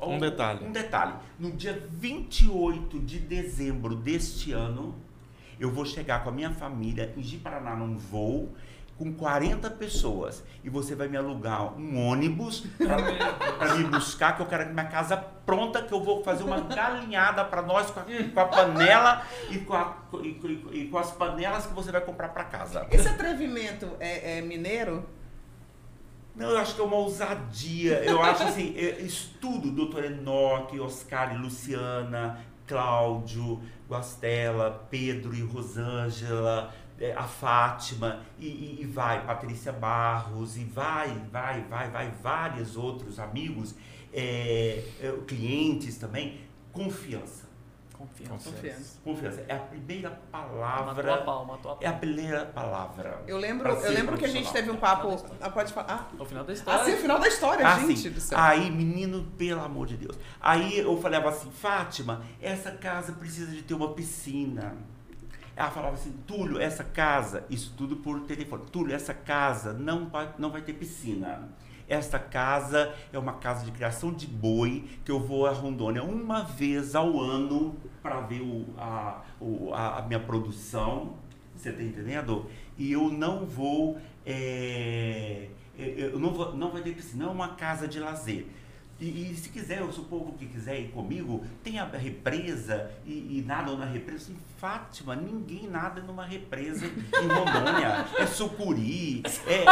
Um detalhe. Um detalhe. No dia 28 de dezembro deste ano, eu vou chegar com a minha família em Ji-Paraná num voo com 40 pessoas e você vai me alugar um ônibus para me buscar que eu quero minha casa pronta que eu vou fazer uma galinhada para nós com a, com a panela e com, a- e e e com as panelas que você vai comprar para casa. Esse atrevimento é, é mineiro? Não, eu acho que é uma ousadia. Eu acho assim, é, estudo doutor Enoque, Oscar e Luciana, Cláudio, Guastela, Pedro e Rosângela, a Fátima, e, e- e vai, Patrícia Barros, e vai, vai, vai, vai, vários outros amigos, é, é, clientes também. Confiança. Confiança. Confiança. Confiança. É a primeira Matou a palavra. pau, matou a pau. É a primeira palavra. Eu lembro, eu lembro que a gente teve um papo. Ah, pode falar. É o final da Ah, história. ah sim, o final da história, Ah, gente sim. do céu. Aí, menino, pelo amor de Deus. Aí eu falava assim, Fátima, essa casa precisa de ter uma piscina. Ela falava assim, Túlio, essa casa, isso tudo por telefone. Túlio, essa casa não vai, não vai ter piscina. Esta casa é uma casa de criação de boi que eu vou a Rondônia uma vez ao ano para ver o, a, o- a, minha produção. Você tá entendendo? E eu não vou. é, eu não, vou, não vai ter piscina, é uma casa de lazer. E, e se quiser, se o povo que quiser ir comigo, tem a represa e, e nadam na represa. Em Fátima, ninguém nada numa represa em Rondônia. É sucuri, é,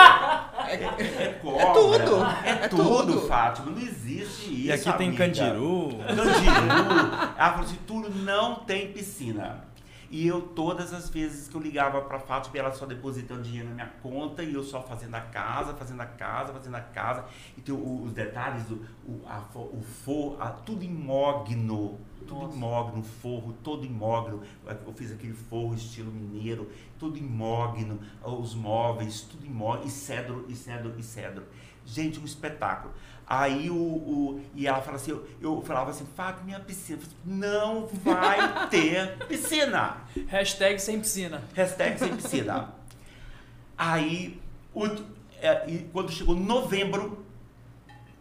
é, é cobra. tudo, É, é tudo, tudo. Fátima. Não existe isso. E aqui tem amiga. Candiru. Candiru. Ela falou assim, Túlio, não tem piscina. E eu, todas as vezes que eu ligava pra Fátima, ela só depositando dinheiro na minha conta e eu só fazendo a casa, fazendo a casa, fazendo a casa. E tem os detalhes, o, o, a, o forro, a- tudo em mogno. Tudo Nossa. em mogno, forro, todo em mogno. Eu fiz aquele forro estilo mineiro, tudo em mogno, os móveis, tudo em mogno, e cedro, e cedro, e cedro. Gente, um espetáculo. Aí o, o- e ela fala assim, eu, eu falava assim, Fábio, minha piscina. Falei, não vai ter piscina. Hashtag sem piscina. Hashtag sem piscina. Aí, o- é, e quando chegou novembro,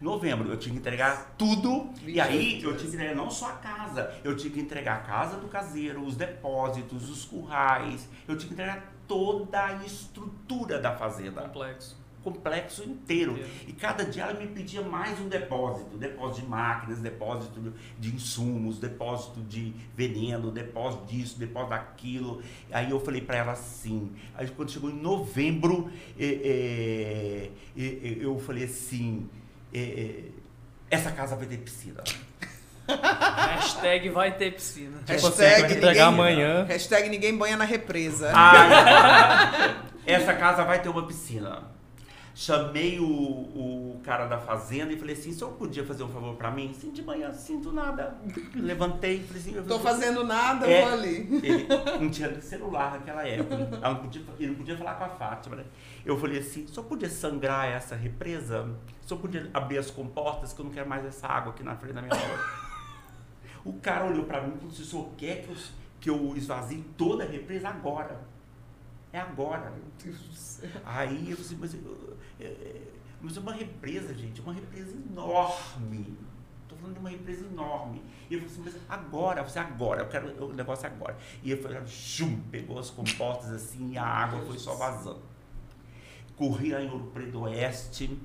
novembro, eu tinha que entregar tudo. E aí, eu tinha que entregar não só a casa, eu tinha que entregar a casa do caseiro, os depósitos, os currais, eu tinha que entregar toda a estrutura da fazenda Complexo. Complexo inteiro. E cada dia ela me pedia mais um depósito. Depósito de máquinas, depósito de- insumos, depósito de veneno, depósito disso, depósito daquilo. Aí eu falei para ela assim. Aí quando chegou em novembro, é, é, é, eu falei assim. é, é, essa casa vai ter piscina. Hashtag vai ter piscina. Hashtag vai ninguém- amanhã. Hashtag ninguém banha na represa. Ai, essa casa vai ter uma piscina. Chamei o, o cara da fazenda e falei assim, o senhor podia fazer um favor pra mim? Sim, de manhã, sim, do nada. Levantei e falei assim... eu Tô fazendo nada, É. vou ali. Ele não tinha celular naquela época. Ela não podia, ele não podia falar com a Fátima, né? Eu falei assim, só podia sangrar essa represa? Só podia abrir as comportas que eu não quero mais essa água aqui na frente da minha rua. o cara olhou pra mim e falou assim, o senhor quer que eu, que eu esvazie toda a represa agora? É agora. Aí eu falei mas, eu- é, mas é uma represa, gente, é uma represa enorme. Estou falando de uma represa enorme. E eu falei assim, mas agora, você agora, eu quero o negócio agora. E ele foi, chum, pegou as comportas assim e a água foi só vazando. Corri lá em Ouro Preto Oeste,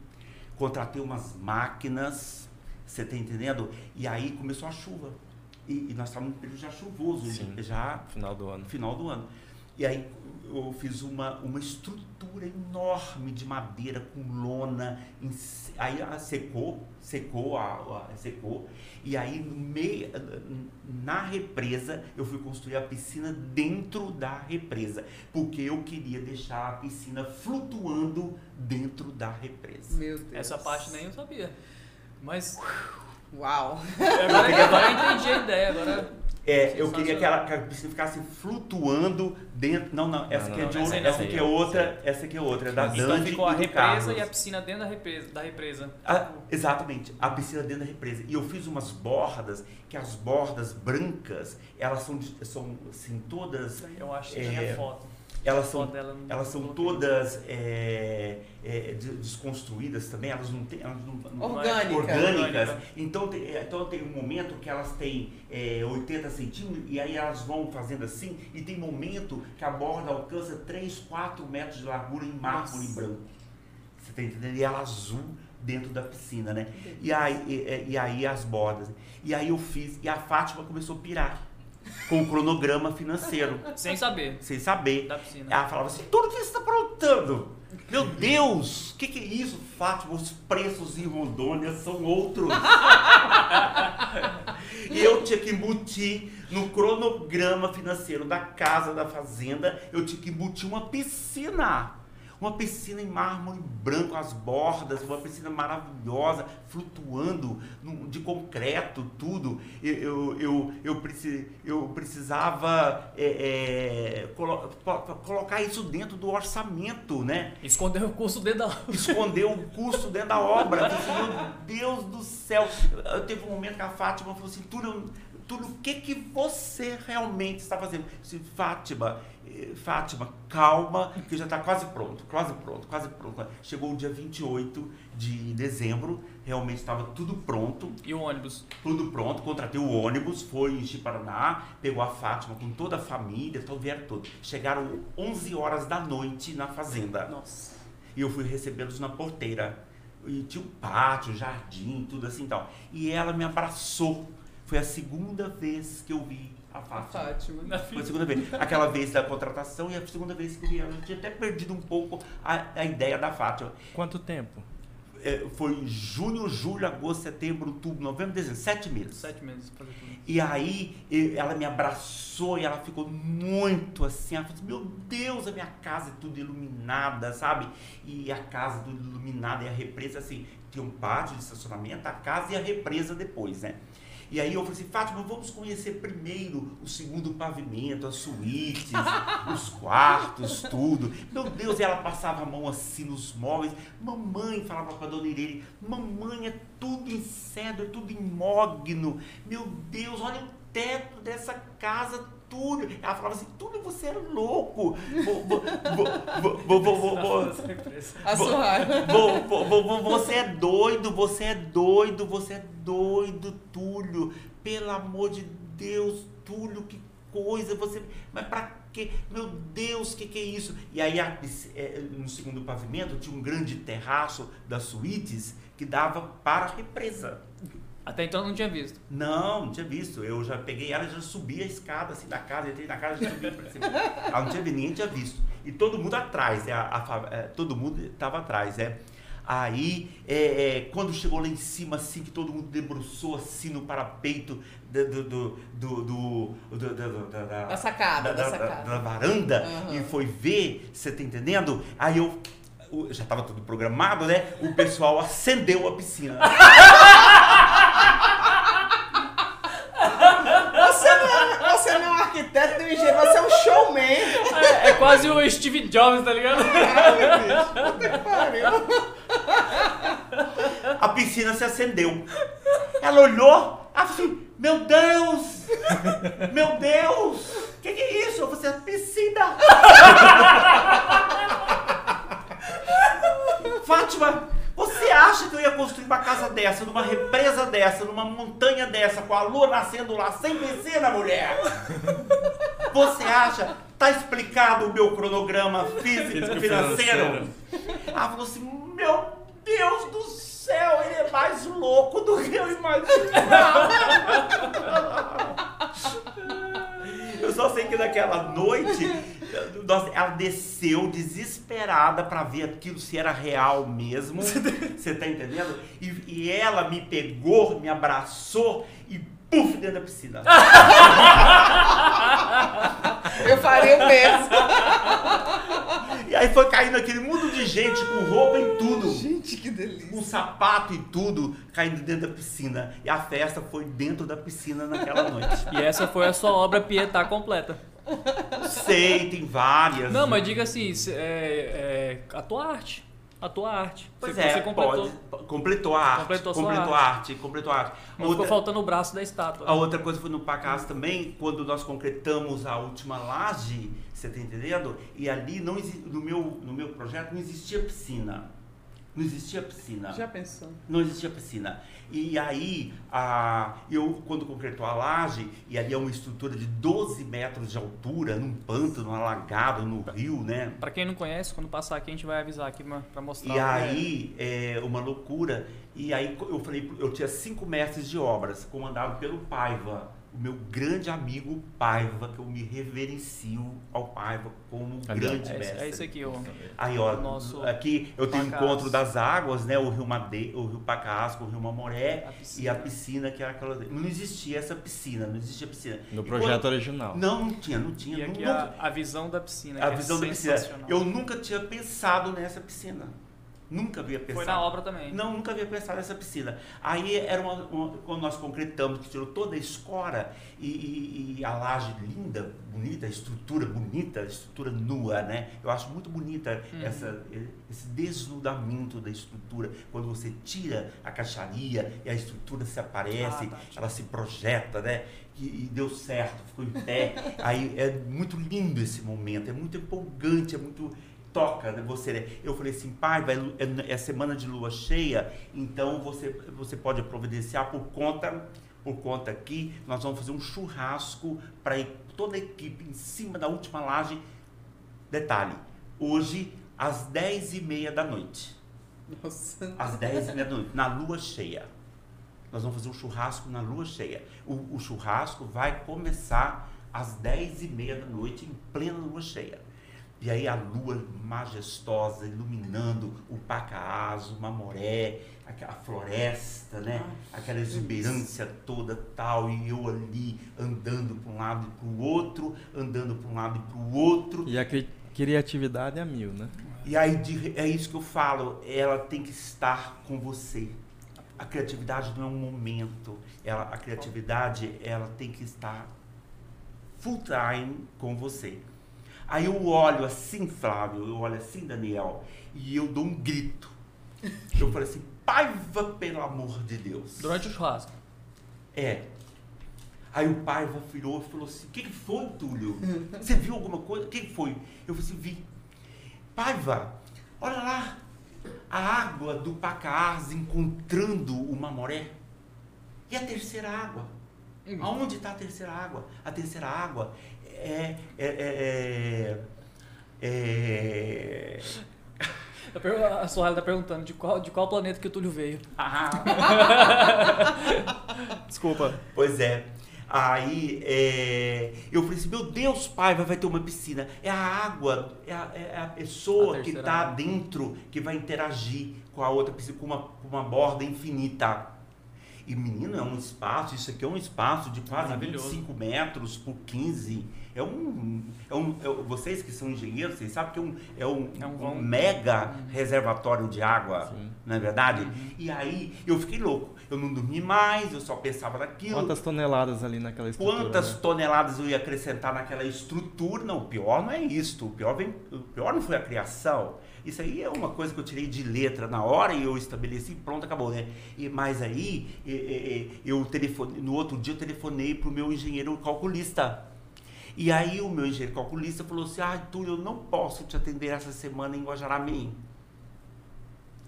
contratei umas máquinas, você tá entendendo? E aí começou a chuva. E, e nós estávamos num período já chuvoso, Sim. já Final do ano. no final do ano. E aí eu fiz uma, uma estrutura enorme de madeira com lona. em aí ela secou, secou, a, a- secou. E aí no meio, na represa eu fui construir a piscina dentro da represa. Porque eu queria deixar a piscina flutuando dentro da represa. Meu Deus. Essa parte nem eu sabia. Mas Uau. agora, agora eu entendi a ideia. Agora É, eu queria que, ela, que a piscina ficasse flutuando dentro. Não, não, essa Não, aqui é não, de essa outra. não. Essa aqui é outra. Essa aqui é outra. É da Então Dandy ficou a e do represa Carlos. e a piscina dentro da represa. Da represa. Ah, exatamente, a piscina dentro da represa. E eu fiz umas bordas, que as bordas brancas, elas são, de- são assim, todas. Eu acho que É, tinha foto. Elas são, elas são todas é, é, de- desconstruídas também, elas não têm. Elas não, não- Orgânica. orgânicas. Orgânica. Então tem, é, então tem um momento que elas têm é, 80 centímetros e aí elas vão fazendo assim, e tem momento que a borda alcança 3, 4 metros de largura em mármore branco. Você tá entendendo? E ela azul dentro da piscina, né? E aí, e, e aí as bordas. E aí eu fiz, e a Fátima começou a pirar com o cronograma financeiro, Sem saber. sem saber. Da piscina. Ela falava assim, tudo que você está aprontando. Meu Deus, o que, que é isso, Fátima? Os preços em Rondônia são outros. e eu tinha que embutir no cronograma financeiro da casa, da fazenda, eu tinha que embutir uma piscina. Uma piscina em mármore branco, as bordas, uma piscina maravilhosa, flutuando de concreto, tudo. Eu, eu, eu, eu, preci- eu precisava é, é, colo- co- colocar isso dentro do orçamento, né? Escondeu o curso dentro da. esconder o custo dentro da obra. Meu Deus do céu. Eu teve um momento que a Fátima falou assim, Túlio, Túlio, o que, que você realmente está fazendo? Eu disse, Fátima, Fátima, calma, que já está quase pronto, quase pronto, quase pronto. Chegou o dia 28 de dezembro, realmente estava tudo pronto. E o ônibus. Tudo pronto, contratei o ônibus, foi em Chiparaná, pegou a Fátima com toda a família, todo, vieram todos. Chegaram 11 horas da noite na fazenda. Nossa. E eu fui recebê-los na porteira. E tinha um pátio, jardim, tudo assim e tal. E ela me abraçou. Foi a segunda vez que eu vi a Fátima. Fátima. Foi a segunda vez. Aquela vez da contratação e a segunda vez que eu vi ela. Eu tinha até perdido um pouco a, a ideia da Fátima. Quanto tempo? É, foi junho, julho, agosto, setembro, outubro, novembro, dezembro. Sete meses. Sete meses. E aí ela me abraçou e ela ficou muito assim. Ela falou assim, meu Deus, a minha casa é tudo iluminada, sabe? E a casa tudo iluminada e a represa, assim, tinha um pátio de estacionamento, a casa e a represa depois, né? E aí eu falei assim, Fátima, vamos conhecer primeiro o segundo pavimento, as suítes, os quartos, tudo. Meu Deus, e ela passava a mão assim nos móveis. Mamãe, falava pra dona Irene, mamãe, é tudo em cedro, é tudo em mogno. Meu Deus, olha o teto dessa casa, tudo. Ela falava assim, tudo você é louco. Você é doido, você é doido, você é doido, Túlio. Pelo amor de Deus, Túlio, que coisa, você. Mas pra quê? Meu Deus, que que é isso? E aí, é, no segundo pavimento, tinha um grande terraço das suítes que dava para a represa. Até então não tinha visto. Não, não tinha visto. Eu já peguei ela e já subi a escada assim da casa, entrei na casa e já subi pra cima. Ela não tinha visto, ninguém tinha visto. E todo mundo atrás, né? A, a é, todo mundo estava atrás, né? Aí, é, é, quando chegou lá em cima, assim, que todo mundo debruçou assim no parapeito do, do, do, do, do- da, da- Da sacada, da da, sacada. da varanda Aham. e foi ver, você tá entendendo? Aí eu, já estava tudo programado, né? O pessoal acendeu a piscina. Você não, é, você não é um arquiteto nem engenheiro, você é um showman. É, é quase o Steve Jobs, tá ligado? Caralho, bicho. A piscina se acendeu. Ela olhou, assim, meu Deus! Meu Deus! O que, que é isso? Você é piscina! Fátima, você acha que eu ia construir uma casa dessa, numa represa dessa, numa montanha dessa, com a lua nascendo lá, sem piscina, mulher? Você acha? Tá explicado o meu cronograma físico, Físico financeiro? Ela falou assim, meu Deus do céu, ele é mais louco do que eu imaginava. Eu só sei que naquela noite, nossa, ela desceu desesperada pra ver aquilo se era real mesmo. Você tá entendendo? E, e ela me pegou, me abraçou e puf dentro da piscina. Eu faria o mesmo. E aí foi caindo aquele mundo de gente com roupa e tudo. Gente que delícia. um sapato e tudo caindo dentro da piscina. E a festa foi dentro da piscina naquela noite. E essa foi a sua obra Pietá completa. Sei, tem várias. Não, mas diga assim, é, é, a tua arte. A tua arte. Pois você, é, você completou. pode. completou a arte. Completou Completou, sua a arte. Completou a arte. Não Outra- ficou faltando o braço da estátua. A outra coisa foi no Pacas também, quando nós concretamos a última laje, você tá entendendo? E ali não no meu no meu projeto não existia piscina. Não existia piscina. Já pensou? Não existia piscina. E aí, a, eu, quando concretou a laje, e ali é uma estrutura de 12 metros de altura, num pântano, alagado, no rio, né? Pra quem não conhece, quando passar aqui a gente vai avisar aqui pra mostrar. E aí, é uma loucura. E aí eu falei, eu tinha cinco mestres de obras, comandado pelo Paiva, o meu grande amigo Paiva, que eu me reverencio ao Paiva como Ali, grande É, mestre. é esse aqui, ó. Aí, ó, O nosso aqui eu tenho o encontro das águas, né? O rio Made, o rio Pacasco, o rio Mamoré A piscina. e a piscina que era aquela. Não existia essa piscina, não existia piscina. No E projeto quando- original. Não, não tinha, não tinha. E aqui nunca- a, a visão da piscina. a que visão é da piscina. Eu nunca tinha pensado nessa piscina. Nunca havia pensado. Foi na obra também. Não, nunca havia pensado nessa piscina. Aí era uma, uma- quando nós concretamos, que tirou toda a escora e, e- e a laje linda, bonita, a estrutura bonita, a estrutura nua, né? Eu acho muito bonita Uhum. essa, esse desnudamento da estrutura. Quando você tira a caixaria e a estrutura se aparece, Ah, tá. ela se projeta, né? E, e deu certo, ficou em pé. Aí é muito lindo esse momento, é muito empolgante, é muito toca né, você né? eu falei assim pai vai, é, é semana de lua cheia então você você pode providenciar por conta por conta aqui nós vamos fazer um churrasco para toda a equipe em cima da última laje detalhe hoje às 10 e meia da noite Nossa. às 10 e meia da noite, na lua cheia. Nós vamos fazer um churrasco na lua cheia. O, o churrasco vai começar às 10 e meia da noite, em plena lua cheia. E aí a lua majestosa, iluminando o Pacaás, o Mamoré, aquela floresta, né? Aquela exuberância toda tal, e eu ali andando para um lado e para o outro, andando para um lado e para o outro, E a cri- criatividade é mil, né? e aí de- é isso que eu falo, ela tem que estar com você. A criatividade não é um momento, ela, a criatividade ela tem que estar full time com você. Aí eu olho assim, Flávio, eu olho assim, Daniel, e eu dou um grito. Eu falei assim, Paiva, pelo amor de Deus. Durante o churrasco. É. Aí o pai virou e falou assim: O que, que foi, Túlio? Você viu alguma coisa? O que, que foi? Eu falei assim: Vi. Paiva, olha lá. A água do Pacaás encontrando o Mamoré. E a terceira água? Aonde está a terceira água? A terceira água é. é, é, é, é A Soraya tá perguntando de qual, de qual planeta que o Túlio veio. Desculpa. Pois é. Aí é, eu falei assim, meu Deus, pai, vai, vai ter uma piscina. É a água, é a, é a pessoa A que está dentro que vai interagir com a outra piscina, com uma, com uma borda infinita. E menino, é um espaço, isso aqui é um espaço de quase Maravilhoso. 25 metros por 15. É um, é um é vocês que são engenheiros, vocês sabem que é um, é um, É um um mega reservatório de água, Sim. não é verdade? E aí eu fiquei louco. Eu não dormi mais, eu só pensava naquilo. Quantas toneladas ali naquela estrutura? Quantas né? toneladas eu ia acrescentar naquela estrutura? Não, o pior não é isto. O pior, vem, o pior não foi a criação. Isso aí é uma coisa que eu tirei de letra na hora e eu estabeleci pronto, acabou, né? E, mas aí, eu telefone, no outro dia eu telefonei para o meu engenheiro calculista. E aí o meu engenheiro calculista falou assim, ah, Túlio, eu não posso te atender essa semana em Guajará-Mirim.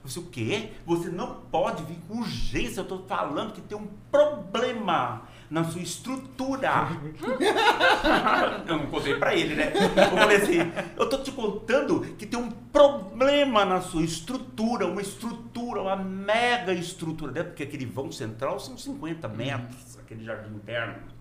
Eu disse, o quê? Você não pode vir com urgência. Eu estou falando que tem um problema na sua estrutura. eu não contei para ele, né? Eu falei assim, eu estou te contando que tem um problema na sua estrutura, uma estrutura, uma mega estrutura, né? Porque aquele vão central são 50 metros, aquele jardim interno.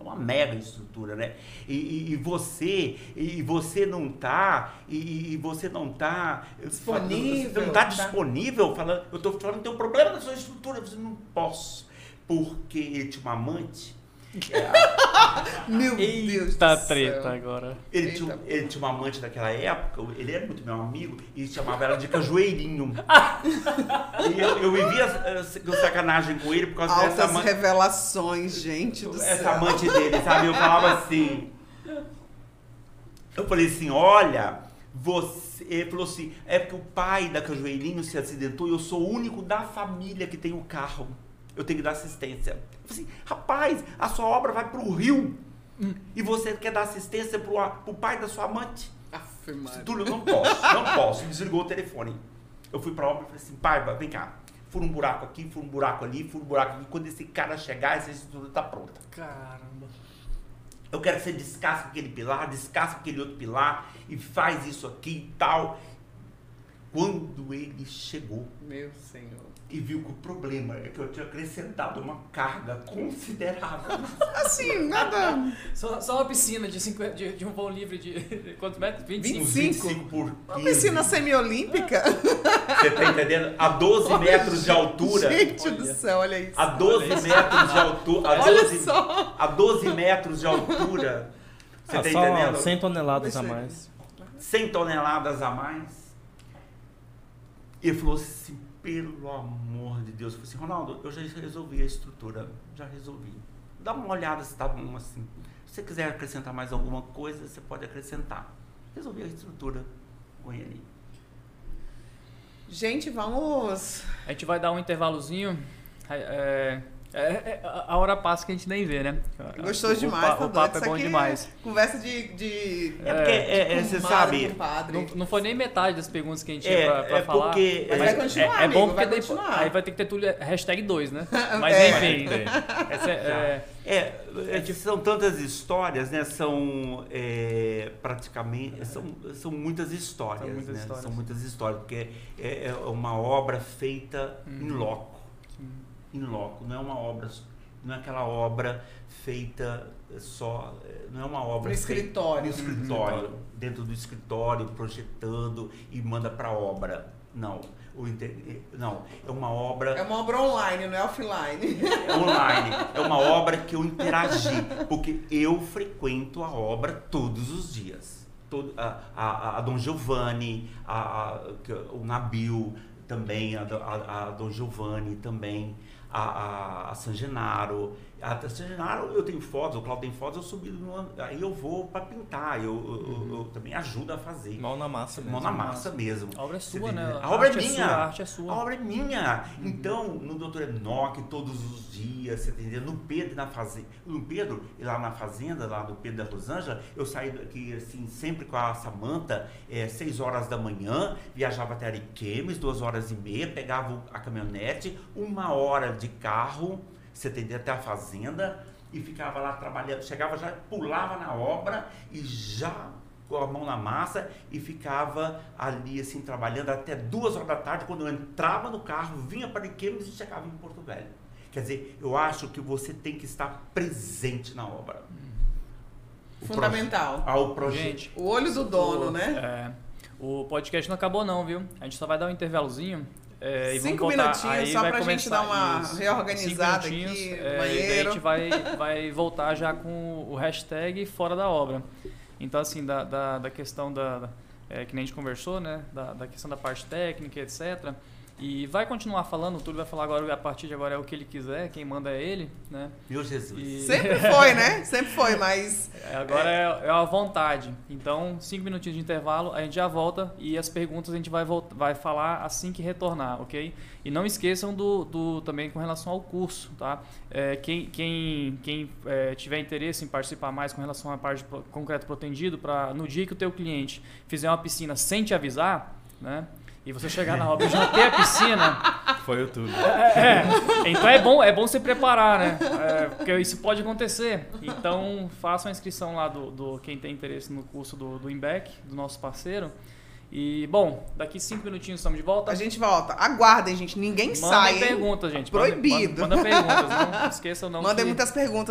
É uma mega estrutura, né? E, e- e você, e você não tá, e, e você não tá Disponível, Você não tá tá? disponível, falando, eu tô falando que tem um problema na sua estrutura, você não posso. Porque ele tinha uma amante Meu Deus Eita do treta céu. agora. Ele tinha, ele tinha uma amante daquela época, ele era muito meu amigo, e chamava ela de cajueirinho. e eu, eu vivia com sacanagem com ele por causa dessa Altas amante. revelações, gente do essa céu. amante dele, sabe? Eu falava assim. Eu falei assim, olha, você. Ele falou assim, é porque o pai da Cajueirinho se acidentou e eu sou o único da família que tem o carro. Eu tenho que dar assistência. Eu falei assim, rapaz, a sua obra vai pro Rio. E você quer dar assistência pro, a- pro pai da sua amante? Maria. Túlio, não posso, não posso. Desligou o telefone. Eu fui pra obra e falei assim, Paiva, vem cá. Fura um buraco aqui, fura um buraco ali, fura um buraco aqui. Quando esse cara chegar, essa estrutura tá pronta. Caramba. Eu quero que você descasque aquele pilar, descasque aquele outro pilar e faz isso aqui e tal. Quando ele chegou Meu senhor. E viu que o problema é que eu tinha acrescentado uma carga considerável. Assim, nada. Só, só uma piscina de, 50, de, de um voo livre de quantos metros? 25? Uns 25. 25 por 15. Uma piscina semiolímpica? Você tá entendendo? A 12 metros de altura. Gente do Olha. céu, olha isso. A 12 metros de altura. A Olha 12, só. a 12 metros de altura. Você Ah, tá só entendendo? 100 toneladas a mais. 100 toneladas a mais. E ele falou assim, pelo amor de Deus. Eu falei assim, Ronaldo, eu já resolvi a estrutura. Já resolvi. Dá uma olhada se tá bom assim. Se você quiser acrescentar mais alguma coisa, você pode acrescentar. Resolvi a estrutura com ele. Gente, vamos. A gente vai dar um intervalozinho. É, é, é, a hora passa que a gente nem vê, né? Gostoso O demais, pa- tá O papo é bom demais. Conversa de. de... É porque, é, é, você comadre, sabe. Não, não foi nem metade das perguntas que a gente É, tinha pra, pra é falar. porque- Mas vai continuar, é, é bom amigo, porque vai depois- continuar. aí vai ter que ter tudo hashtag 2, né? Mas É. enfim. essa é- é, É, é, são tantas histórias, né? São é, praticamente. São, são muitas histórias. São muitas né? histórias. São muitas histórias, porque é, é uma obra feita em Uhum. loco. Em loco. Não é uma obra. Não é aquela obra feita só. é, Não é uma obra No escritório. no escritório, dentro do escritório, projetando e manda para obra. Não. O inte- não, é uma obra É uma obra online, não é offline. é online. É uma obra que eu interagi, porque eu frequento a obra todos os dias. Todo, a, a, a Dom Giovanni, a, a- o Nabil também, a, a, a Dom Giovanni também, a, a, San Genaro. A San Genaro eu tenho fotos, o Claudio tem fotos, eu subi aí eu vou para pintar, eu, eu- eu- eu também ajudo a fazer. Mão na massa mesmo. Mão na massa mesmo. A obra é Você sua, né? entendeu? A A obra é é minha. sua, a arte é sua. A obra é minha. Então, no Dr. Enoque, todos os dias, você entendeu? No Pedro, na fazenda. No Pedro, e lá na fazenda, lá do Pedro da Rosângela, eu saí daqui, assim, sempre com a Samanta, é, seis horas da manhã, viajava até Ariquemes, duas horas e meia, pegava a caminhonete, uma hora de carro, você entendeu? Até a fazenda, e ficava lá trabalhando. Chegava já, pulava na obra e já com a mão na massa e ficava ali assim trabalhando até duas horas da tarde quando eu entrava no carro, vinha para Iquemes e chegava em Porto Velho. Quer dizer, eu acho que você tem que estar presente na obra. O Fundamental. proje- Ao projeto. Gente, O olho do dono, né? é, o podcast não acabou não, viu? A gente só vai dar um intervalozinho. É, e Cinco minutinhos Aí só pra gente dar uma isso. reorganizada aqui, é, e daí a banheiro. gente vai, vai voltar já com o hashtag fora da obra. Então, assim, da, da, da questão da... da- é, que nem a gente conversou, né? Da, da questão da parte técnica, etc. E vai continuar falando, o Túlio vai falar agora, a partir de agora é o que ele quiser, quem manda é ele, né? Meu Jesus. E- Sempre foi, né? Sempre foi, mas É, Agora é, é a vontade. Então, cinco minutinhos de intervalo, a gente já volta e as perguntas a gente vai, voltar, vai falar assim que retornar, ok? E não esqueçam do, do também com relação ao curso, tá? É, quem quem, quem é, tiver interesse em participar mais com relação à parte de concreto protendido, para no dia que o teu cliente fizer uma piscina sem te avisar, né? E você chegar na obra e já ter a piscina, Foi o tudo. é, então é bom, é bom se preparar, né? É, porque isso pode acontecer. Então façam a inscrição lá do, do quem tem interesse no curso do, do Imbec, do nosso parceiro. E, bom, daqui cinco minutinhos estamos de volta. a gente volta. Aguardem, gente. Ninguém Mandem sai. hein? perguntas, gente. Proibido. Manda, manda perguntas, não esqueçam não. Mandem que- muitas perguntas